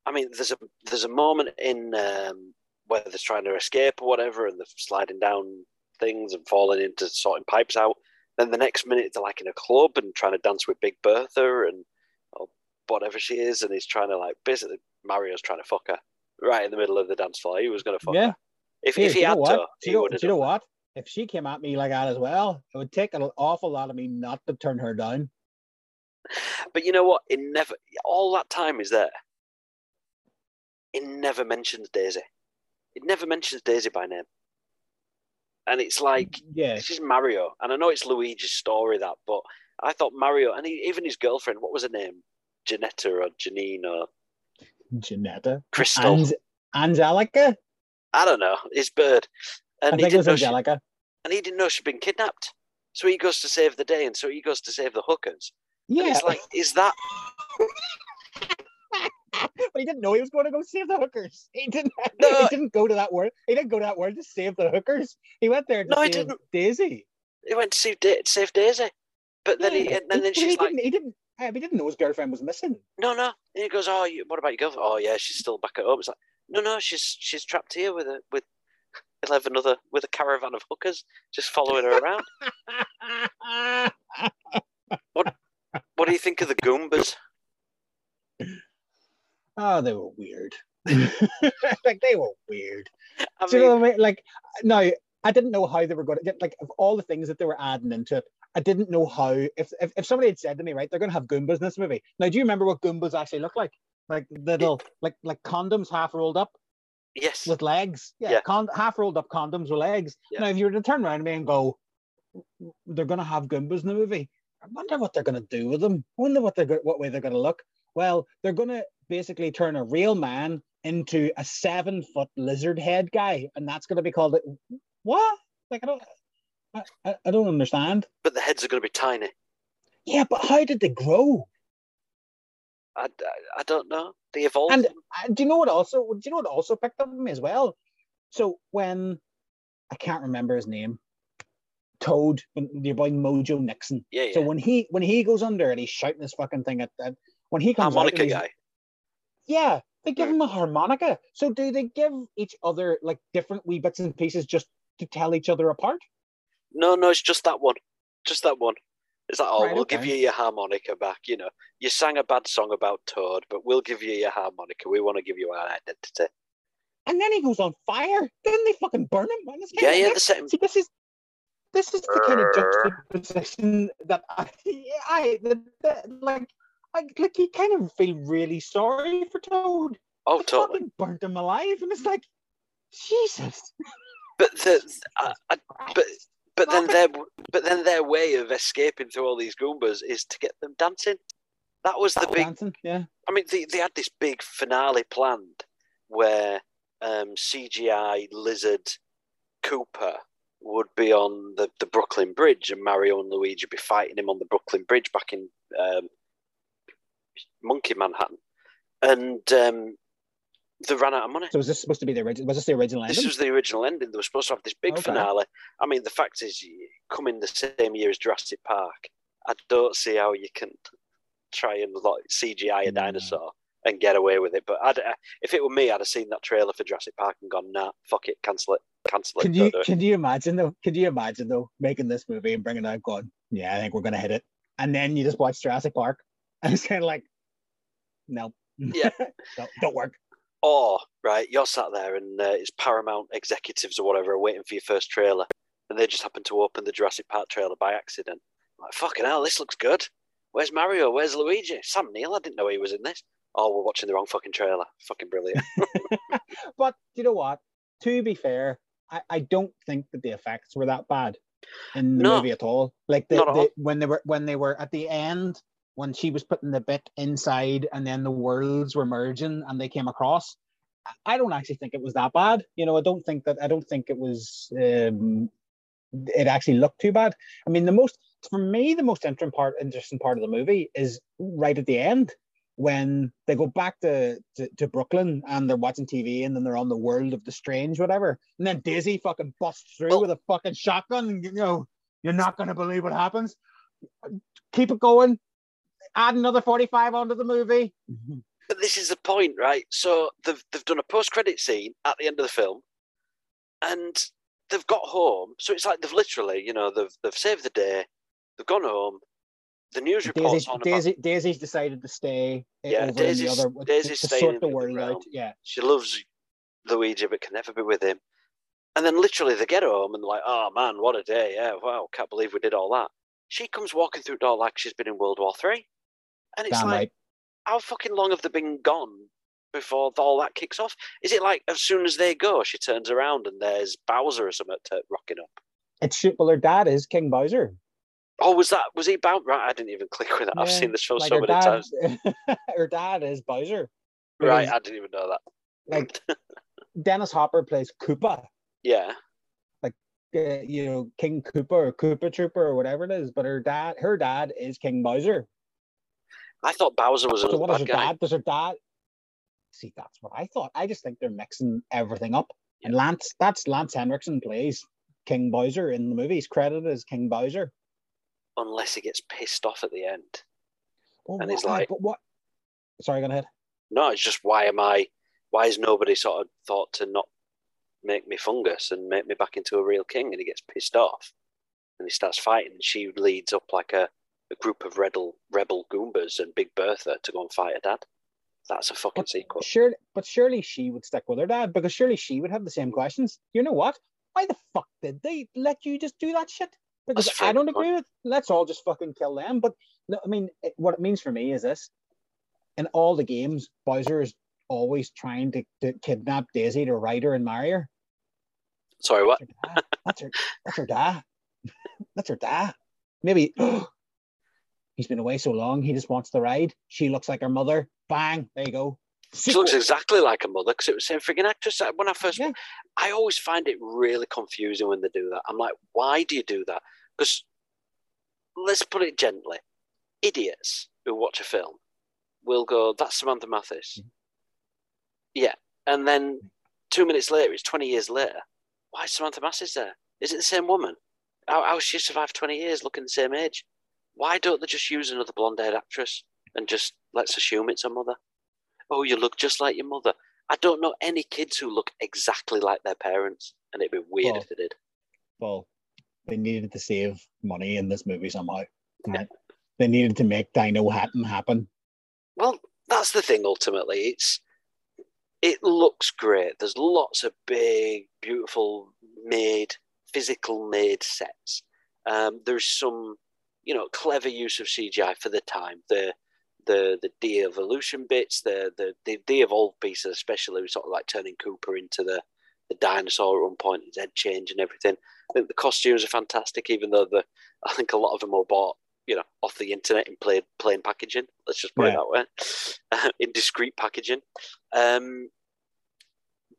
I mean, there's a there's a moment in um, where they're trying to escape or whatever, and they're sliding down things and falling into sorting pipes out. Then the next minute they're like in a club and trying to dance with Big Bertha and or whatever she is, and he's trying to like basically Mario's trying to fuck her right in the middle of the dance floor. He was going to fuck yeah. her if, if he had know to. He you know, would have you know what? If she came at me like that as well, it would take an awful lot of me not to turn her down. But you know what? It never all that time is there. It never mentions Daisy. It never mentions Daisy by name. And it's like Yeah. this is Mario, and I know it's Luigi's story that, but I thought Mario and he, even his girlfriend, what was her name? Janetta or Janine or Janetta. Crystal? Ange- Angelica? I don't know. His bird, and I he think it was didn't know she, and he didn't know she'd been kidnapped. So he goes to save the day, and so he goes to save the hookers. And Yeah. it's like, is that but he didn't know he was going to go save the hookers. He didn't. *laughs* No. He didn't go to that word. He didn't go to that word to save the hookers. He went there to No, he save didn't. Daisy. he went to save, da- save Daisy? But then he, and then But she's he like, didn't. He didn't. uh, he didn't know his girlfriend was missing. No, no. And he goes, "Oh, you, what about your girlfriend? Oh, yeah, she's still back at home." It's like, no, no, she's she's trapped here with a with eleven other with a caravan of hookers just following her around. *laughs* what What do you think of the Goombas? Oh, they were weird. Mm. *laughs* like they were weird. I Do you know what I mean? Like, no, I didn't know how they were going to get like of all the things that they were adding into it. I didn't know how. If, if if somebody had said to me, right, they're going to have Goombas in this movie. Now, do you remember what Goombas actually look like? Like little, like like condoms half rolled up yes, with legs. Yeah, Yeah. Con- half rolled up condoms with legs. Yeah. Now, if you were to turn around to me and go, they're going to have Goombas in the movie. I wonder what they're going to do with them. I wonder what they're go- what way they're going to look. Well, they're going to basically turn a real man into a seven foot lizard head guy, and that's going to be called it. What? Like I don't, I, I, don't understand. but the heads are going to be tiny. Yeah, but how did they grow? I, I, I don't know. They evolved. And uh, do you know what also? Do you know what also picked up me as well? So when I can't remember his name, Toad, your boy Mojo Nixon. yeah, yeah. So when he when he goes under and he's shouting this fucking thing at, at when he comes harmonica guy. yeah, they give him a harmonica. So do they give each other like different wee bits and pieces just to tell each other apart? No, no, it's just that one. Just that one. It's like, oh, Right, we'll give you your harmonica back. You know, you sang a bad song about Toad, but we'll give you your harmonica. We want to give you our identity. And then he goes on fire. Then they fucking burn him. Yeah, yeah, the same. See, this is this is the kind of juxtaposition that I, *laughs* I that, that, like, I like you kind of feel really sorry for Toad. Oh, They totally. fucking burnt him alive, and it's like, Jesus. But the, I, I, but but then their but then their way of escaping through all these Goombas is to get them dancing. That was the big. Dancing, yeah. I mean, they, they had this big finale planned where um, CGI lizard Koopa would be on the, the Brooklyn Bridge and Mario and Luigi would be fighting him on the Brooklyn Bridge back in um, Monkey Manhattan. And um, they ran out of money. So was this supposed to be the original? Was this the original ending? This was the original ending. They were supposed to have this big Okay. finale. I mean, the fact is, in the same year as Jurassic Park. I don't see how you can try and like CGI a No. dinosaur and get away with it. But I'd, uh, if it were me, I'd have seen that trailer for Jurassic Park and gone, "Nah, fuck it, cancel it, cancel it." Can you can you imagine though? Could you imagine though making this movie and bringing it out, going, "Yeah, I think we're gonna hit it," and then you just watch Jurassic Park, and it's kind of like, no, Yeah. *laughs* don't, don't work. Or right, you're sat there and uh, it's Paramount executives or whatever are waiting for your first trailer, and they just happen to open the Jurassic Park trailer by accident. Like fucking hell, this looks good. Where's Mario? Where's Luigi? Sam Neill? I didn't know he was in this. Oh, we're watching the wrong fucking trailer. Fucking brilliant. *laughs* *laughs* But you know what? To be fair, I, I don't think that the effects were that bad in the No. movie at all. Like the, the all. when they were when they were at the end when she was putting the bit inside and then the worlds were merging and they came across. I- don't actually think it was that bad. You know, I don't think that I don't think it was um it actually looked too bad. I mean, the most for me, the most interesting part interesting part of the movie is right at the end when they go back to, to, to Brooklyn and they're watching TV and then they're on the world of the strange, whatever. And then Daisy fucking busts through Well- with a fucking shotgun and you know, you're not gonna believe what happens. Keep it going. Add another 45 onto the movie. Mm-hmm. But this is the point, right? So they've they've done a post credit scene at the end of the film, and they've got home. So it's like they've literally, you know, they've they've saved the day. They've gone home. The news reports Daisy, on about Daisy's decided to stay Yeah, Daisy's- the other Daisy's staying the out. Yeah. she loves Luigi but can never be with him. And then literally they get home and they're like, oh man, what a day. Yeah, wow, can't believe we did all that. She comes walking through the door like she's been in World War Three. And it's Damn like, right. how fucking long have they been gone before all that kicks off? Is it like as soon as they go, she turns around and there's Bowser or something to, rocking up? It's shit. Well, her dad is King Bowser. Oh, was that, was he bound? Right, I didn't even click with that. I've seen this show Like so many dad, times. *laughs* her dad is Bowser. Right, I didn't even know that. Like *laughs* Dennis Hopper plays Koopa. yeah. uh, you know King Koopa or Koopa Trooper or whatever it is, but her dad, her dad is King Bowser. I thought Bowser was So another what is bad her guy. dad? Does her dad? See, that's what I thought. I just think they're mixing everything up. And Lance, that's Lance Henriksen plays King Bowser in the movie. He's credited as King Bowser. Unless he gets pissed off at the end. Well, And what, he's like- but what? Sorry, go ahead. No, it's just why am I? Why has nobody sort of thought to not make me fungus and make me back into a real king? And he gets pissed off, and he starts fighting. And she leads up like a, a group of rebel rebel goombas and Big Bertha to go and fight her dad. That's a fucking But sequel. Surely, but surely she would stick with her dad because surely she would have the same questions. You know what? Why the fuck did they let you just do that shit? Because That's I don't point. agree with. Let's all just fucking kill them. But no, I mean, it, what it means for me is this: in all the games, Bowser is always trying to, to kidnap Daisy to ride her and marry her. Sorry, what? That's her dad. That's her. That's her dad. *laughs* That's her dad. Maybe *gasps* *gasps* he's been away so long. He just wants the ride. She looks like her mother. Bang! There you go. She looks exactly like a mother because it was the same freaking actress. When I first, Yeah. I always find it really confusing when they do that. I'm like, why do you do that? Because let's put it gently, idiots who watch a film will go, "That's Samantha Mathis." Mm. Yeah, and then two minutes later, it's twenty years later. Why is Samantha Mathis there? Is it the same woman? How how has she survived twenty years looking the same age? Why don't they just use another blonde-haired actress and just let's assume it's her mother? Oh, you look just like your mother. I don't know any kids who look exactly like their parents, and it'd be weird Well, if they did. well, they needed to save money in this movie somehow. Right? They needed to make Dinohattan happen. Well, that's the thing. Ultimately, it's it looks great. There's lots of big, beautiful, made, physical made sets. Um, there's some, you know, clever use of CGI for the time. The the the de-evolution bits, the the the de-evolved pieces, especially sort of like turning Koopa into the the dinosaur at one point, his head change and everything. I think the costumes are fantastic, even though the *laughs* I think a lot of them were bought, you know, off the internet in plain plain packaging. Let's just put it that way, *laughs* in discreet packaging. Um,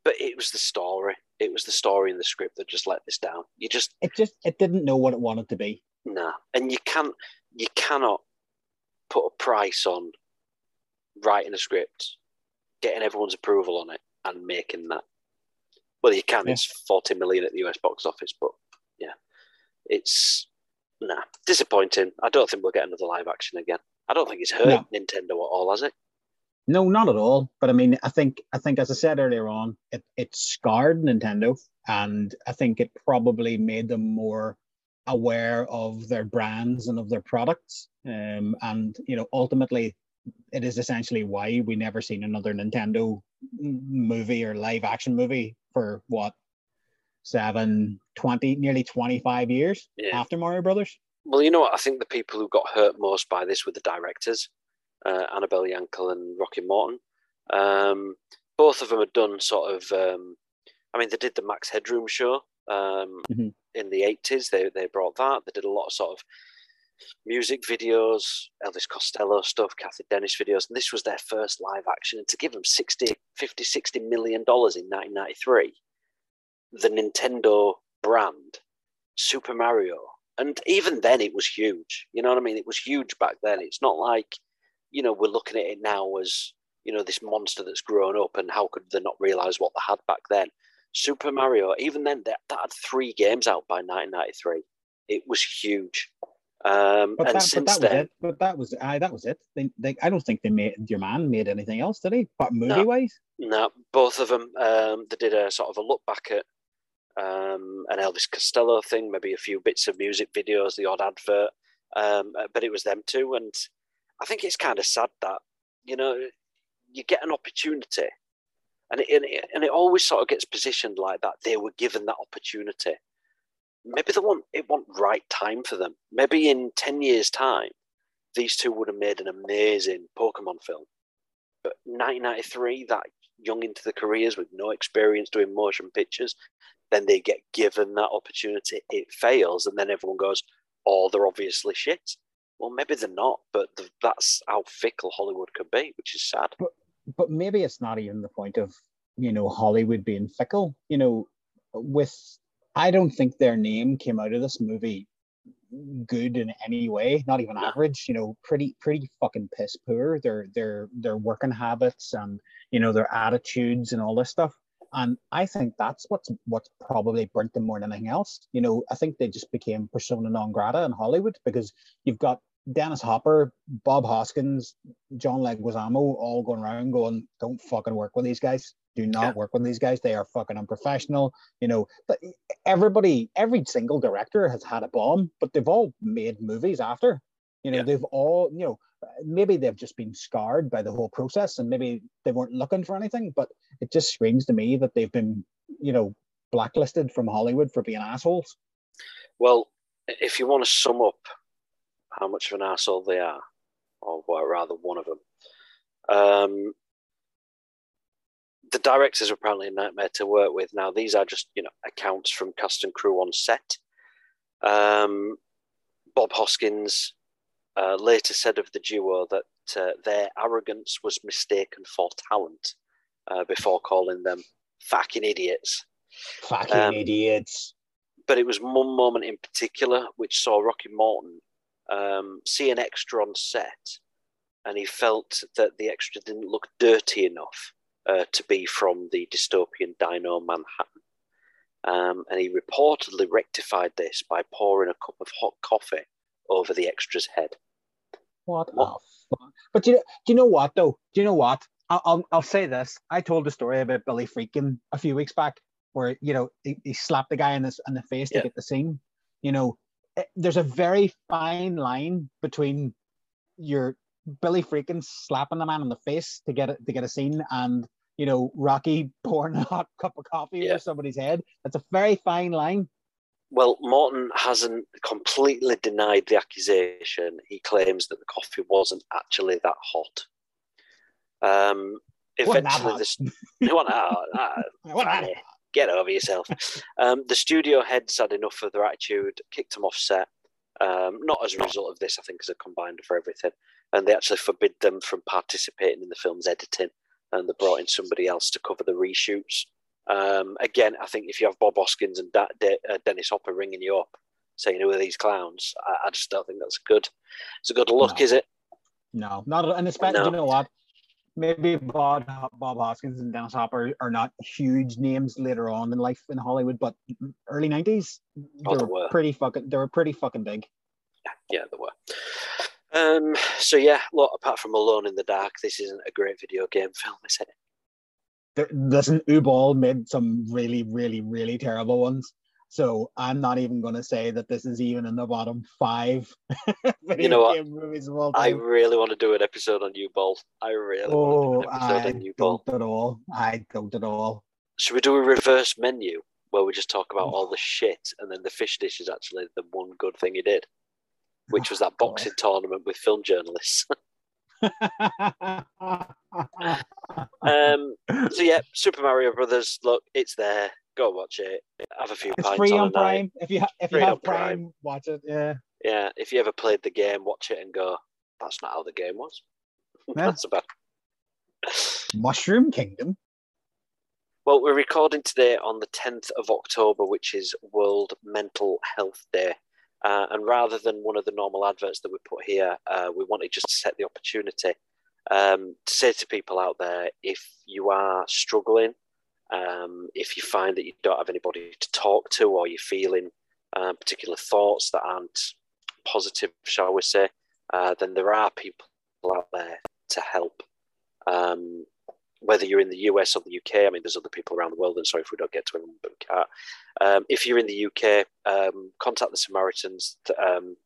but it was the story. It was the story and the script that just let this down. You just It just it didn't know what it wanted to be. Nah, and you can't, you cannot put a price on writing a script, getting everyone's approval on it, and making that. Well, you can. Yeah. It's forty million at the US box office, but yeah, it's nah disappointing. I don't think we'll get another live action again. I don't think it's hurt No. Nintendo at all, has it? No, not at all. But I mean, I think I think as I said earlier on, it it scarred Nintendo, and I think it probably made them more aware of their brands and of their products. Um, and you know, ultimately, it is essentially why we never seen another Nintendo movie or live action movie for what seven, 20, nearly 25 years Yeah. after Mario Brothers. Well, you know what? I think the people who got hurt most by this were the directors, uh, Annabelle Jankel and Rocky Morton. Um, both of them had done sort of. Um, I mean, they did the Max Headroom show um, Mhm. in the eighties. They they brought that. They did a lot of sort of music videos, Elvis Costello stuff, Cathy Dennis videos, and this was their first live action. And to give them 60, 50, 60 million dollars in 1993, the Nintendo brand, Super Mario, and even then it was huge. You know what I mean? It was huge back then. It's not like, you know, we're looking at it now as, you know, this monster that's grown up and how could they not realize what they had back then? Super Mario, even then, that, that had three games out by 1993. It was huge. Um, But and that, but since that was then, it. But that was I. That was it. They, they, I don't think they made your man made anything else, did he? But movie wise, No, both of them. Um, they did a sort of a look back at um, an Elvis Costello thing, maybe a few bits of music videos, the odd advert, um, uh, but it was them too. And I think it's kind of sad that you know you get an opportunity, and it, and it and it always sort of gets positioned like that. They were given that opportunity. Maybe they want it want right time for them. Maybe in ten years' time, these two would have made an amazing Pokemon film. But 1993, that young into the careers with no experience doing motion pictures, then they get given that opportunity. It fails, and then everyone goes, "Oh, they're obviously shit." Well, maybe they're not, but th- that's how fickle Hollywood can be, which is sad. but maybe it's not even the point of you know Hollywood being fickle. You know, with I don't think their name came out of this movie good in any way, not even average. You know, pretty pretty fucking piss poor. Their their their working habits and you know their attitudes and all this stuff. And I think that's what's what's probably burnt them more than anything else. You know, I think they just became persona non grata in Hollywood because you've got Dennis Hopper, Bob Hoskins, John Leguizamo all going around going, "Don't fucking work with these guys. Do not Yeah. work with these guys. They are fucking unprofessional." You know, but everybody, every single director has had a bomb, but they've all made movies after. You know, Yeah. they've all, you know, maybe they've just been scarred by the whole process, and maybe they weren't looking for anything. But it just screams to me that they've been, you know, blacklisted from Hollywood for being assholes. Well, if you want to sum up how much of an asshole they are, or well, rather one of them, um, the directors are apparently a nightmare to work with. Now, these are just you know accounts from cast and crew on set. Um, Bob Hoskins uh, later said of the duo that uh, their arrogance was mistaken for talent uh, before calling them fucking idiots. Fucking Um, idiots. but it was one moment in particular which saw Rocky Morton um, see an extra on set, and he felt that the extra didn't look dirty enough uh, to be from the dystopian Dino Manhattan. Um, and he reportedly rectified this by pouring a cup of hot coffee over the extra's head. What? what-? But you know, do you know what though? Do you know what? I'll, I'll I'll say this. I told a story about Billy Friedkin a few weeks back, where you know he, he slapped the guy in the in the face Yeah. to get the scene. You know, there's a very fine line between your Billy Friedkin slapping the man in the face to get it to get a scene, and you know Rocky *laughs* pouring a hot cup of coffee Yeah. over somebody's head. That's a very fine line. Well, Morton hasn't completely denied the accusation. He claims that the coffee wasn't actually that hot. Um, eventually, this *laughs* *laughs* get over yourself. um, the studio heads had enough of their attitude, kicked them off set. Um, not as a result of this, I think, as a combined for everything. And they actually forbid them from participating in the film's editing. And they brought in somebody else to cover the reshoots. Um, again, I think if you have Bob Hoskins and da- De- uh, Dennis Hopper ringing you up saying, Who are these clowns? I, I just don't think that's good. It's a good look, No. is it? No, not at- and especially No. you know what? Maybe Bob Bob Hoskins and Dennis Hopper are not huge names later on in life in Hollywood, but early nineties Oh, they they were pretty fucking they were pretty fucking big. Yeah, they were. Um, so yeah, look, apart from Alone in the Dark, this isn't a great video game film, is it? There, listen, Uwe Boll made some really, really, really terrible ones. So I'm not even going to say that this is even in the bottom five *laughs* video know what? movies of all I really want to do an episode on Uwe Boll. I really oh, want to do an episode I on Uwe Boll. at all. I don't at all. Should we do a reverse menu where we just talk about all the shit and then the fish dish is actually the one good thing he did, which was that boxing tournament with film journalists. *laughs* *laughs* um, so yeah, Super Mario Brothers. Look, it's there. Go watch it. Have a few it's pints free on, on a night. Prime. If you ha- if you Free have Prime, Prime. watch it. Yeah. Yeah, if you ever played the game, watch it and go. That's not how the game was. *laughs* Yeah. That's about. Mushroom Kingdom. Well, we're recording today on the 10th of October, which is World Mental Health Day. Uh, and rather than one of the normal adverts that we put here, uh, we wanted just to set the opportunity um, to say to people out there if you are struggling, um, if you find that you don't have anybody to talk to, or you're feeling um, particular thoughts that aren't positive, shall we say, uh, then there are people out there to help. Um, whether you're in the US or the UK, I mean, there's other people around the world, and sorry if we don't get to them, but we can't. Um, if you're in the UK, um, contact the Samaritans. Um,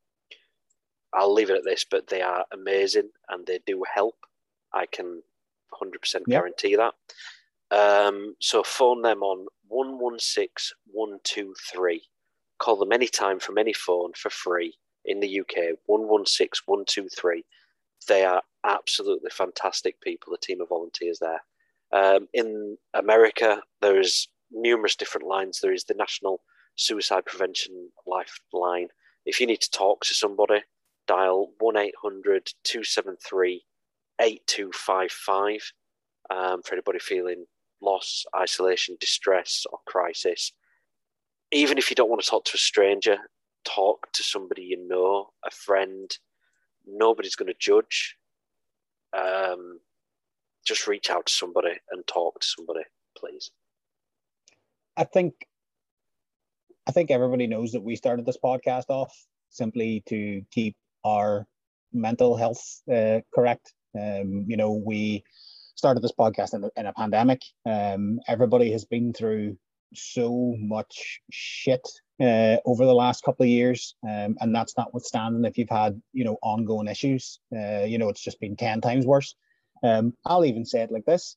I'll leave it at this, but they are amazing and they do help. I can 100% Yeah. guarantee that. Um, so phone them on 116 123. Call them anytime from any phone for free in the UK, 116 123. They are absolutely fantastic people, the team of volunteers there. Um, in America, there is numerous different lines. There is the National Suicide Prevention Lifeline. If you need to talk to somebody, dial 1 800 273 8255 um, for anybody feeling loss, isolation, distress, or crisis. Even if you don't want to talk to a stranger, talk to somebody you know, a friend. Nobody's going to judge. Um, just reach out to somebody and talk to somebody, please. I think I think everybody knows that we started this podcast off simply to keep our mental health uh, correct. Um, you know, we started this podcast in a, in a pandemic. Um, everybody has been through so much shit uh, over the last couple of years, um, and that's notwithstanding if you've had you know ongoing issues. Uh, you know, it's just been ten times worse. Um, I'll even say it like this: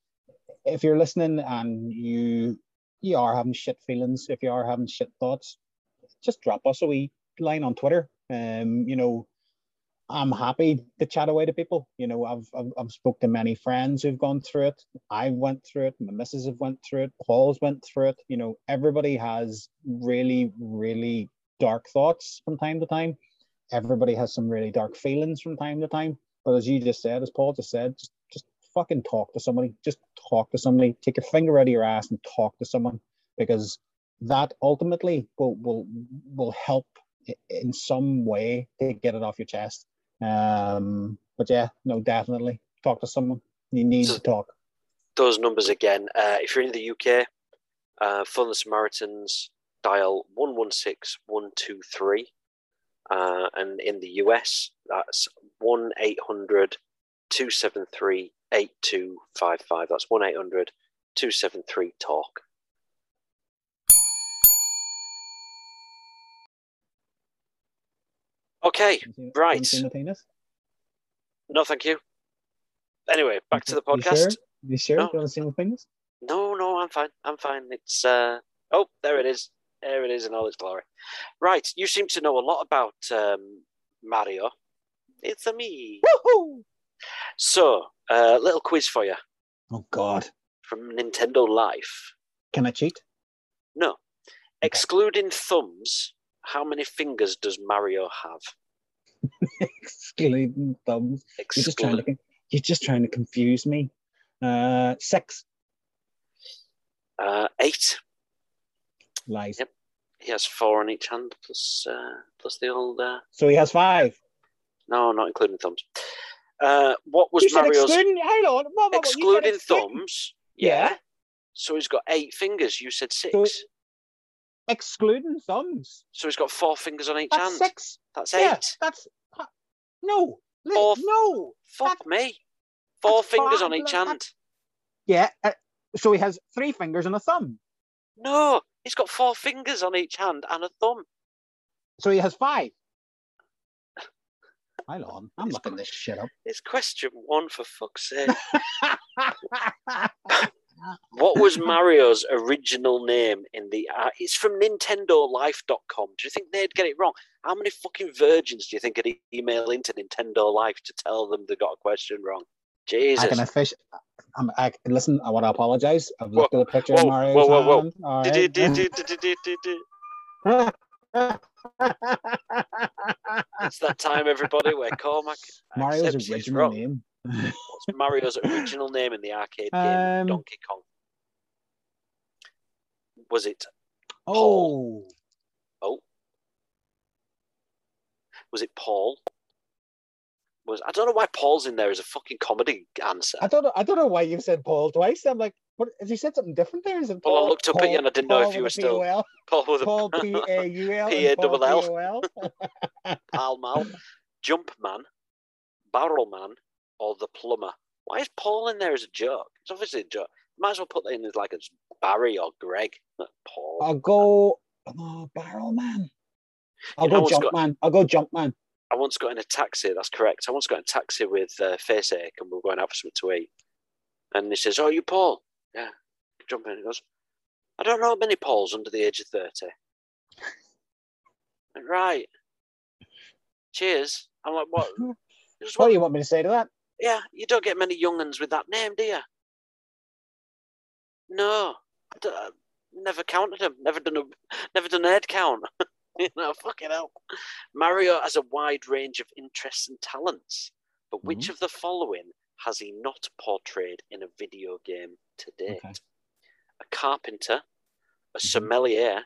if you're listening and you you are having shit feelings, if you are having shit thoughts, just drop us a wee line on Twitter. Um, you know, I'm happy to chat away to people. You know, I've I've, I've to many friends who've gone through it. I went through it. My missus have went through it. Paul's went through it. You know, everybody has really really dark thoughts from time to time. Everybody has some really dark feelings from time to time. But as you just said, as Paul just said, just, just fucking talk to somebody. Just talk to somebody. Take your finger out of your ass and talk to someone because that ultimately will will will help in some way to get it off your chest. Um, but yeah, no, definitely talk to someone. You need So- to talk. Those numbers again. Uh, if you're in the UK, uh, phone the Samaritans, dial 116 123. Uh, and in the US, that's 1 800 273 8255. That's 1 800 273 TALK. Okay, Anything- right. anything, no, thank you. Anyway, back to the You podcast. sure? You sure? No. You want to see my fingers? No, no, I'm fine. I'm fine. It's uh oh, there it is. There it is in all its glory. Right, you seem to know a lot about um, Mario. It's a me. Woohoo! So, a uh, little quiz for you Oh God! from Nintendo Life. Can I cheat? No, excluding thumbs, how many fingers does Mario have? *laughs* Excluding thumbs. You're just trying to. You're just trying to confuse me. Uh, six Uh, eight. lies. Yep. He has four on each hand plus uh, plus the old. Uh, So he has five. no, not including thumbs. Uh, what was you Mario's excluding. Hang on. What, what, what, said excluding thumbs? Yeah. So he's got eight fingers. You said six. So, Excluding thumbs. So he's got four fingers on each That's hand. six. That's Yeah, eight. that's no. Four- No. Fuck me. Four fingers on each hand. Yeah. Uh, so he has three fingers and a thumb. No, he's got four fingers on each hand and a thumb. So he has five. *laughs* Hold on. I'm looking this shit up. It's question one for fuck's sake. *laughs* What was Mario's original name in the? Uh, it's from NintendoLife.com. Do you think they'd get it wrong? How many fucking virgins do you think would email into Nintendo Life to tell them they got a question wrong? Jesus. I can offic- I'm, I listen. I want to apologize. I've looked at the picture whoa, of Mario's whoa, whoa, whoa. All right. *laughs* It's that time, everybody, where Cormac Mario's original name. What's Mario's original name in the arcade game Um, Donkey Kong? Was it Oh, Oh. was it Paul? Was I don't know why Paul's in there as a fucking comedy answer. I don't know. I don't know why you said Paul twice. I'm like, what? Has he said something different there? Is it Paul? Well, I Paul? looked up at you and I didn't know if you were still- P-O-L? Paul with a Paul *laughs* P A U L. P-A-double-L. L. *laughs* Pal Mal, Jump Man, Barrel Man, or the Plumber. Why is Paul in there as a joke? It's obviously a joke. Might as well put that in as like as Barry or Greg, Paul. I'll go. Oh, Barrel Man. I'll You know go Jump got- Man. I'll go Jump Man. I once got in a taxi. That's correct. I once got in a taxi with uh, face ache, and we were going out for something to eat. And he says, "Oh, you Paul? Yeah." Jump in. He goes, "I don't know how many Pauls under the age of 30. *laughs* Right. Cheers. I'm like, what? *laughs* What do you want me to say to that? Yeah, you don't get many younguns with that name, do you? No, I never counted them. Never done a, never done head count. *laughs* you know, fucking hell. Mario has a wide range of interests and talents, but which Mm-hmm. of the following has he not portrayed in a video game to date? Okay. A carpenter, a Mhm. sommelier,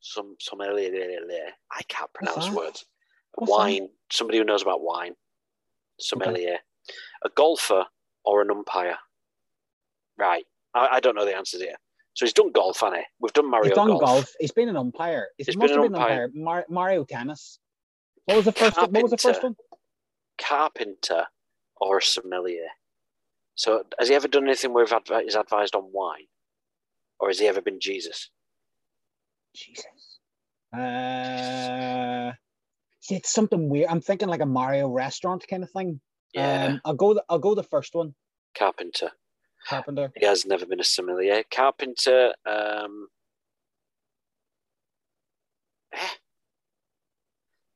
some sommelier. I can't pronounce words. A What's that? wine, somebody who knows about wine, sommelier, a golfer, or an umpire. Right. I, I don't know the answers here. So he's done golf, hasn't he? We've done Mario He's done golf. golf. He's been an umpire. He's, He's must been have an been an umpire. Mar- Mario Tennis. What was the first? What was the first Carpenter. one? Carpenter or a sommelier. So has he ever done anything where he's advised on wine? Or has he ever been Jesus? Jesus. Uh, see, it's something weird. I'm thinking like a Mario restaurant kind of thing. Yeah. Um, I'll go. The, I'll go the first one. Carpenter. Carpenter. He has never been a sommelier. Carpenter. Um, eh.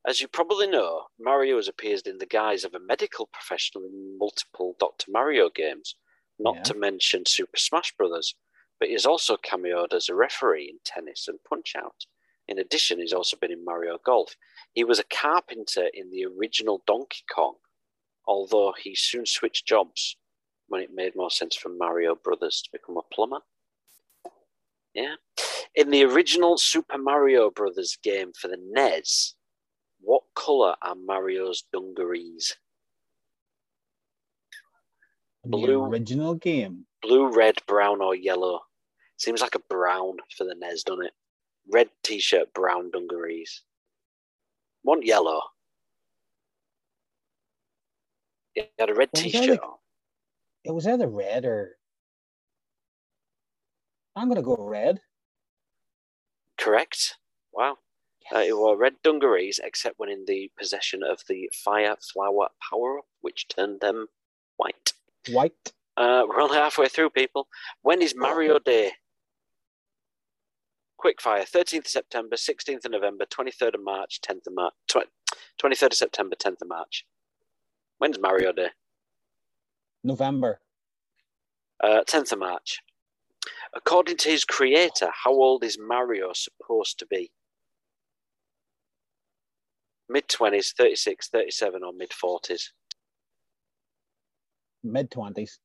As you probably know, Mario has appeared in the guise of a medical professional in multiple Dr. Mario games, not Yeah. to mention Super Smash Bros. But he has also cameoed as a referee in tennis and Punch Out. In addition, he's also been in Mario Golf. He was a carpenter in the original Donkey Kong, although he soon switched jobs when it made more sense for Mario Brothers to become a plumber. Yeah. In the original Super Mario Brothers game for the NES, what colour are Mario's dungarees? Blue. The original game. Blue, red, brown, or yellow? Seems like a brown for the NES, doesn't it? Red t shirt, brown dungarees. Want yellow. He had a red t shirt on. It was either red or. I'm gonna go red. Correct. Wow. Uh, he wore red dungarees, except when in the possession of the Fire Flower power up, which turned them white. White. Uh, we're only halfway through, people. When is Mario Day? Quickfire, 13th of September, 16th of November, 23rd of March, 10th of March, 23rd of September, 10th of March. When's Mario Day? November. Uh, 10th of March. According to his creator, how old is Mario supposed to be? Mid 20s, 36, 37, or mid 40s? Mid twenties.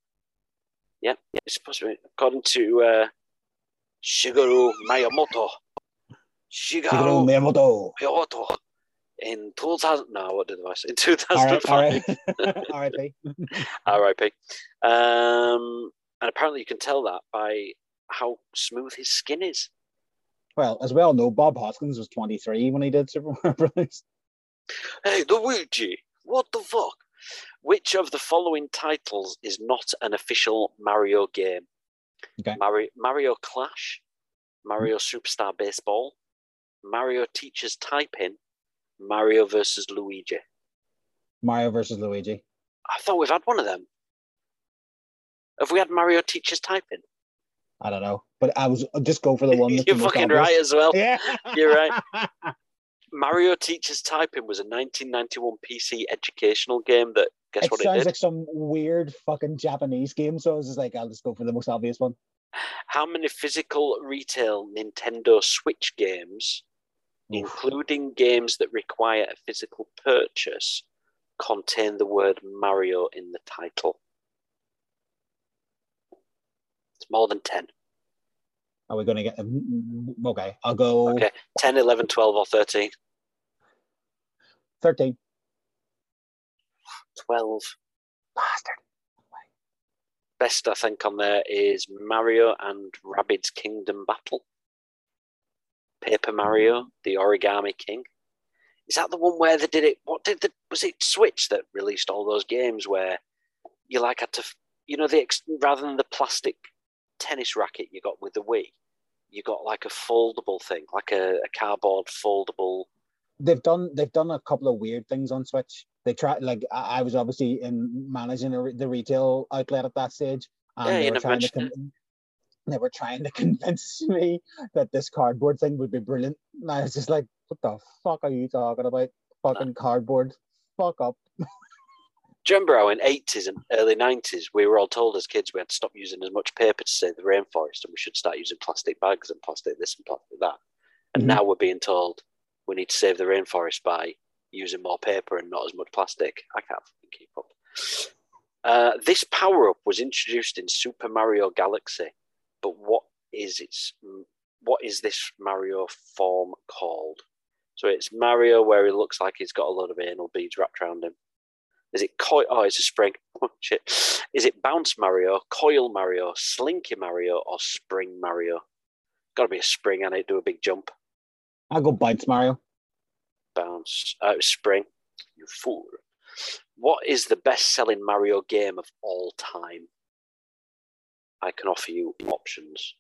Yeah, it's supposed to be. According to uh, Shigeru Miyamoto. Shigeru Shigeru Miyamoto. Miyamoto. In 2000. No, what did I say? In 2005. all *laughs* *laughs* right. R.I.P. R.I.P. Um, and apparently, you can tell that by how smooth his skin is. Well, as we all know, Bob Hoskins was 23 when he did Super Mario Brothers. Hey, Luigi, what the fuck? Which of the following titles is not an official Mario game? Okay. Mario, Mario Clash, Mario Superstar Baseball, Mario Teaches Typing, Mario versus Luigi. Mario versus Luigi. I thought we've had one of them. Have we had Mario Teaches Typing? I don't know, but I was I'll just go for the one. *laughs* that's You're the fucking right as well. Yeah, *laughs* You're right. *laughs* Mario Teaches Typing was a 1991 PC educational game that, guess it what it sounds did? like some weird fucking Japanese game. So I was just like, I'll just go for the most obvious one. How many physical retail Nintendo Switch games. Including games that require a physical purchase, contain the word Mario in the title? It's more than 10. Are we going to get? mm, Okay, I'll go Okay. 10, 11, 12, or 13? 13. 12. Bastard. Best, I think, on there is Mario and Rabbids Kingdom Battle. Paper mm-hmm. Mario, the Origami King. Is that the one where they did it? What did the was it Switch that released all those games where you like had to, you know, the rather than the plastic tennis racket you got with the Wii, you got like a foldable thing, like a, a cardboard foldable. They've done they've done a couple of weird things on Switch. They tried like I, I was obviously in managing the retail outlet at that stage, and Yeah, they were trying to they were trying to *laughs* convince me that this cardboard thing would be brilliant. And I was just like, what the fuck are you talking about? Fucking cardboard. Fuck up. Do you remember how in 80s and early 90s we were all told as kids we had to stop using as much paper to save the rainforest and we should start using plastic bags and plastic this and plastic that. And Mhm. now we're being told we need to save the rainforest by using more paper and not as much plastic. I can't fucking keep up. Uh, this power up was introduced in Super Mario Galaxy, but what is its what is this Mario form called? So it's Mario where he looks like he's got a lot of anal beads wrapped around him. Is it coil? Oh, it's a spring. *laughs* Oh, shit. Is it bounce Mario, coil Mario, slinky Mario, or spring Mario? Got to be a spring and it do a big jump. I'll go bounce Mario. Bounce. Uh, spring. You fool. What is the best-selling Mario game of all time? I can offer you options.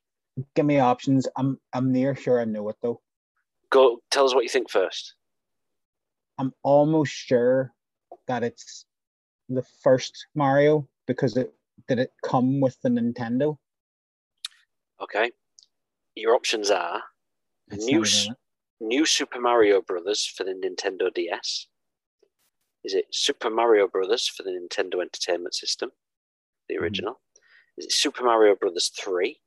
Give me options. I'm I'm near sure I know it though. Go. Tell us what you think first. I'm almost sure that it's the first Mario because it did it come with the Nintendo. Okay. Your options are It's New not s- even it. New Super Mario Brothers for the Nintendo DS? Is it Super Mario Brothers for the Nintendo Entertainment System, the Mhm. original? Is it Super Mario Brothers 3?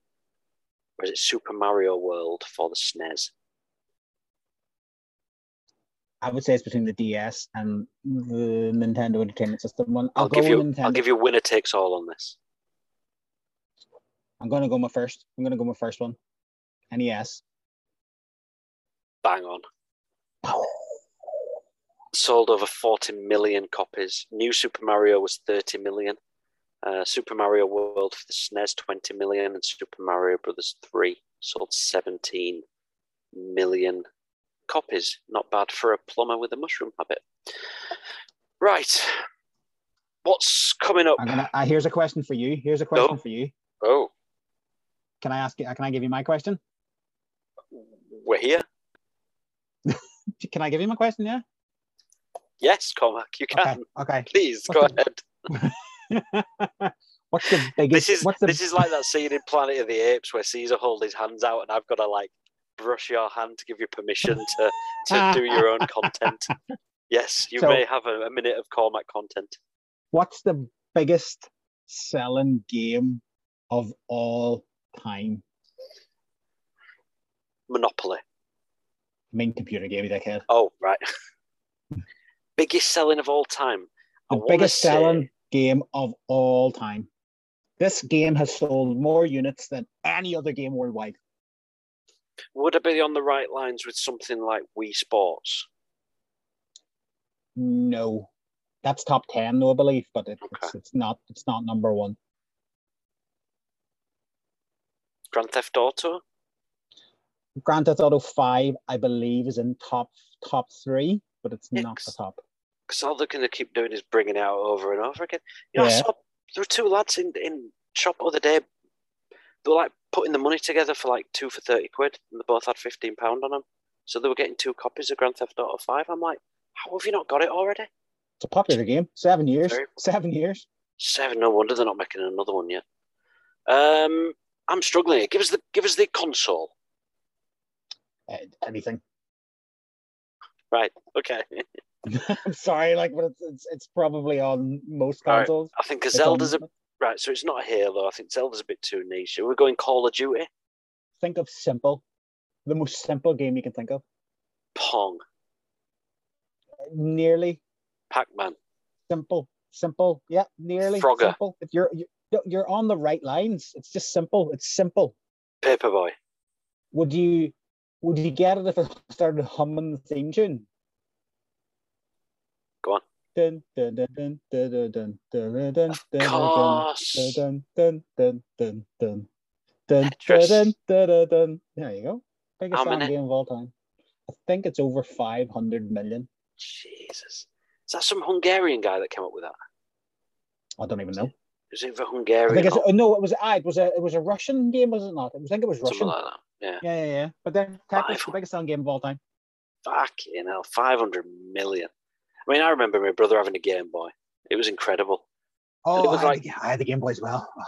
Or is it Super Mario World for the SNES? I would say it's between the DS and the Nintendo Entertainment System one. I'll, I'll give you Nintendo. I'll give you winner takes all on this. I'm gonna go my first. I'm gonna go my first one. NES. Bang on. Sold over 40 million copies. New Super Mario was 30 million. Uh, Super Mario World for the SNES 20 million and Super Mario Brothers 3 sold 17 million copies. Not bad for a plumber with a mushroom habit. Right. What's coming up? Gonna. Uh, here's a question for you. Here's a question Oh. for you. Oh, Can I ask you? Can I give you my question? we're here. *laughs* Can I give you my question? Yeah. Yes, Cormac, you can. Okay. Please What's go ahead. *laughs* *laughs* what's the biggest? This is what's the this is like that scene in Planet of the Apes where Caesar holds his hands out, and I've got to like brush your hand to give you permission to to do your own content. *laughs* Yes, you So- may have a, a minute of Cormac content. what's the biggest selling game of all time? Monopoly. I mean, computer game, dickhead. Oh, right. *laughs* Biggest selling of all time. The biggest say- selling game of all time. This game has sold more units than any other game worldwide. Would it be on the right lines with something like Wii Sports? No, that's top ten, though I believe, but it, Okay. it's it's not it's not number one. Grand Theft Auto. Grand Theft Auto Five, I believe, is in top top three, but it's not the top. Because all they're going to keep doing is bringing it out over and over again. You know, I saw there were two lads in in shop the other day. They were like putting the money together for like two for thirty quid, and they both had fifteen pound on them. So they were getting two copies of Grand Theft Auto Five. I'm like, how have you not got it already? It's a popular game. Seven years. Very- *laughs* Seven years. Seven. No wonder they're not making another one yet. Um, I'm struggling. here. Give us the give us the console. Uh, anything. Right. Okay. *laughs* I'm *laughs* sorry, like, but it's it's, it's probably on most Right. consoles. I think a It's Zelda's a right. So it's not a Halo. I think Zelda's a bit too niche. We're going Call of Duty, think of simple, the most simple game you can think of. Pong, Nearly Pac-Man. simple, simple. Yeah, nearly Frogger. simple. If you're you're you're on the right lines, it's just simple. It's simple. Paperboy. Would you would you get it if I started humming the theme tune? Go on. Tetris. There you go. Biggest How game of all time. I think it's over 500 million. Jesus. Is that some Hungarian guy that came up with that? I don't even know. Is it for I think it's, no, it was It was a it was a Russian game, was it not? I think it was Russian. Something like that. Yeah. Yeah, yeah, yeah. But then Tetris, the biggest selling game of all time. Fucking hell. 500 million. I mean, I remember my brother having a Game Boy. It was incredible. Oh, It was I, like- had the, I had the Game Boy as well. Oh,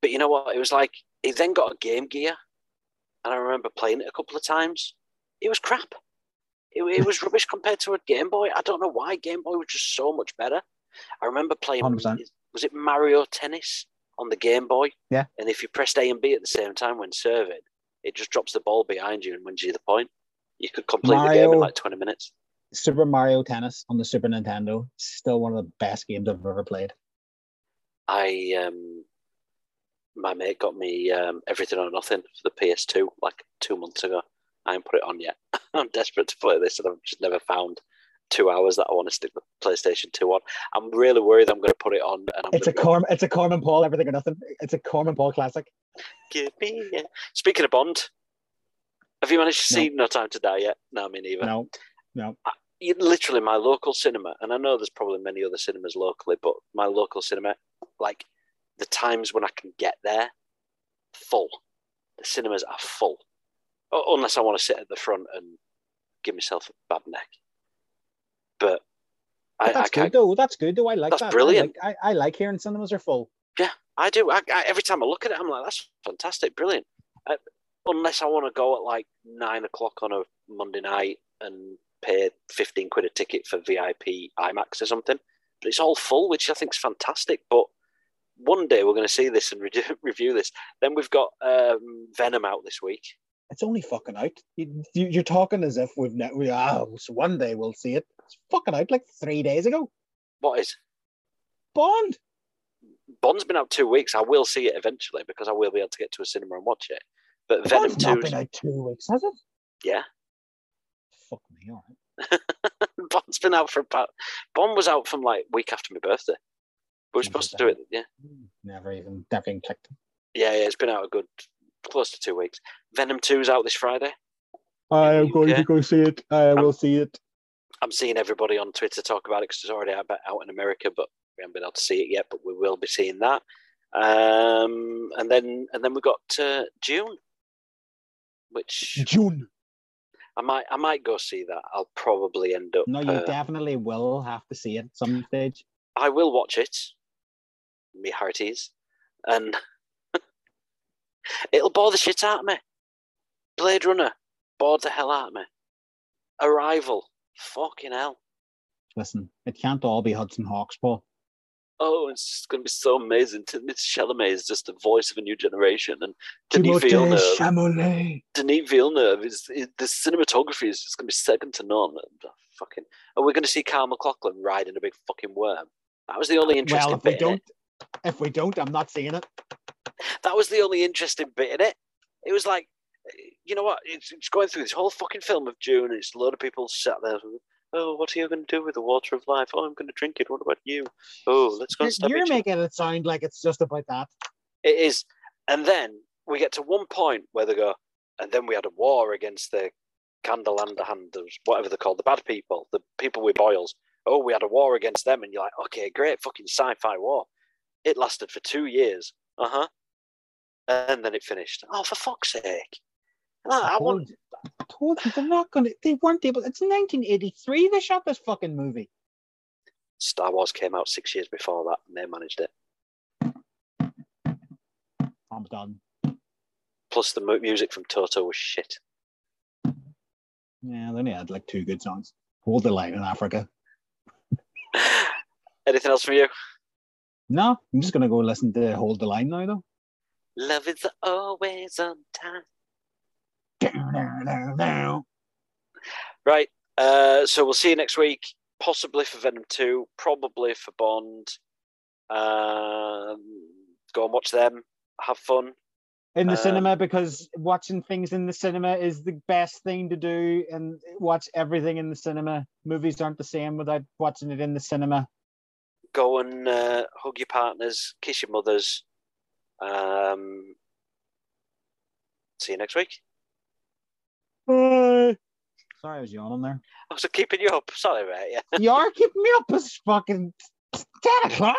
But you know what? It was like, he then got a Game Gear. And I remember playing it a couple of times. It was crap. It, it was rubbish compared to a Game Boy. I don't know why Game Boy was just so much better. I remember playing, 100%. was it Mario Tennis on the Game Boy? Yeah. And if you pressed A and B at the same time when serving, it just drops the ball behind you and wins you the point. You could complete the game in like 20 minutes. Super Mario Tennis on the Super Nintendo. Still one of the best games I've ever played. I um my mate got me um, everything or nothing for the PS2 like two months ago. I haven't put it on yet. *laughs* I'm desperate to play this, and I've just never found two hours that I want to stick the PlayStation Two on. I'm really worried I'm going to put it on, and I'm It's a Corm. It's a Corman Paul. Everything or nothing. It's a Corman Paul classic. give me. Speaking of Bond, have you managed to No. see No Time to Die yet? No, me neither. No, no. you- literally my local cinema, and I know there's probably many other cinemas locally, but my local cinema, like the times when I can get there, full. The cinemas are full, unless I want to sit at the front and give myself a bad neck. But I, I that's can't. good though. That's good though. I like That's that. brilliant. I like, I, I like hearing cinemas are full. Yeah, I do. I, I, every time I look at it, I'm like, that's fantastic, brilliant. Uh, unless I want to go at like nine o'clock on a Monday night and pay 15 quid a ticket for VIP IMAX or something. But it's all full, which I think is fantastic. But one day we're going to see this and *laughs* re- review this. Then we've got um, Venom out this week. It's only fucking out. You, you're talking as if we've ne- we oh, so one day we'll see it. It's fucking out like three days ago. What is? Bond. Bond's been out two weeks. I will see it eventually because I will be able to get to a cinema and watch it. But Venom Bond's not been out two weeks, has it? yeah. Fuck me, all right. *laughs* Bond's been out for about. Bond was out from like week after my birthday. We were supposed to do it, yeah. Never even, never even clicked. Yeah, yeah, it's been out a good close to two weeks. Venom 2's out this Friday. I am going to go see it. I will see it. I'm seeing everybody on Twitter talk about it because it's already out, out in America, but we haven't been able to see it yet. But we will be seeing that. Um, and then and then we got uh, Dune, which Dune. I might I might go see that. I'll probably end up. No, you uh, definitely will have to see it at some stage. I will watch it, me hearties, and *laughs* it'll bore the shit out of me. Blade Runner bored the hell out of me. Arrival, fucking hell. Listen, it can't all be Hudson Hawks, Paul. Oh, it's going to be so amazing. Timothée Chalamet is just the voice of a new generation, and Denis Villeneuve. Chalamet. Denis Villeneuve is, is the cinematography is just going to be second to none. And, uh, fucking, and we're going to see Kyle MacLachlan riding a big fucking worm. That was the only interesting Well, if we bit. it. don't, if we don't, I'm not seeing it. that was the only interesting bit in it. It was like, you know what? It's, it's going through this whole fucking film of Dune. And it's a load of people sat there Oh, what are you going to do with the water of life? Oh, I'm going to drink it. What about you? Oh, let's go stab You're making it sound like it's just about that. It is. And then we get to one point where they go, and then we had a war against the Candelanderhanders, whatever they're called, the bad people, the people with boils. Oh, we had a war against them. And you're like, okay, great, fucking sci fi war. It lasted for two years. Uh huh. And then it finished. Oh, for fuck's sake. I, I want, told, I told you they're not gonna. They weren't able. It's 1983. They shot this fucking movie. Star Wars came out six years before that, and they managed it. I'm done. Plus, the mu- music from Toto was shit. Yeah, they only had like two good songs. Hold the line in Africa. *laughs* Anything else from you? No, I'm just gonna go listen to Hold the Line now though. Love is always on time. Down, down, down, down. Right. Uh, so we'll see you next week, possibly for Venom 2, probably for Bond. Um, go and watch them. Have fun. In the Um, cinema because watching things in the cinema is the best thing to do and watch everything in the cinema. Movies aren't the same without watching it in the cinema. Go and uh, hug your partners, kiss your mothers. Um, see you next week. Bye. Sorry, I was yawning there. I was keeping you up. Sorry, mate. Yeah. you are keeping me up. It's fucking 10 o'clock.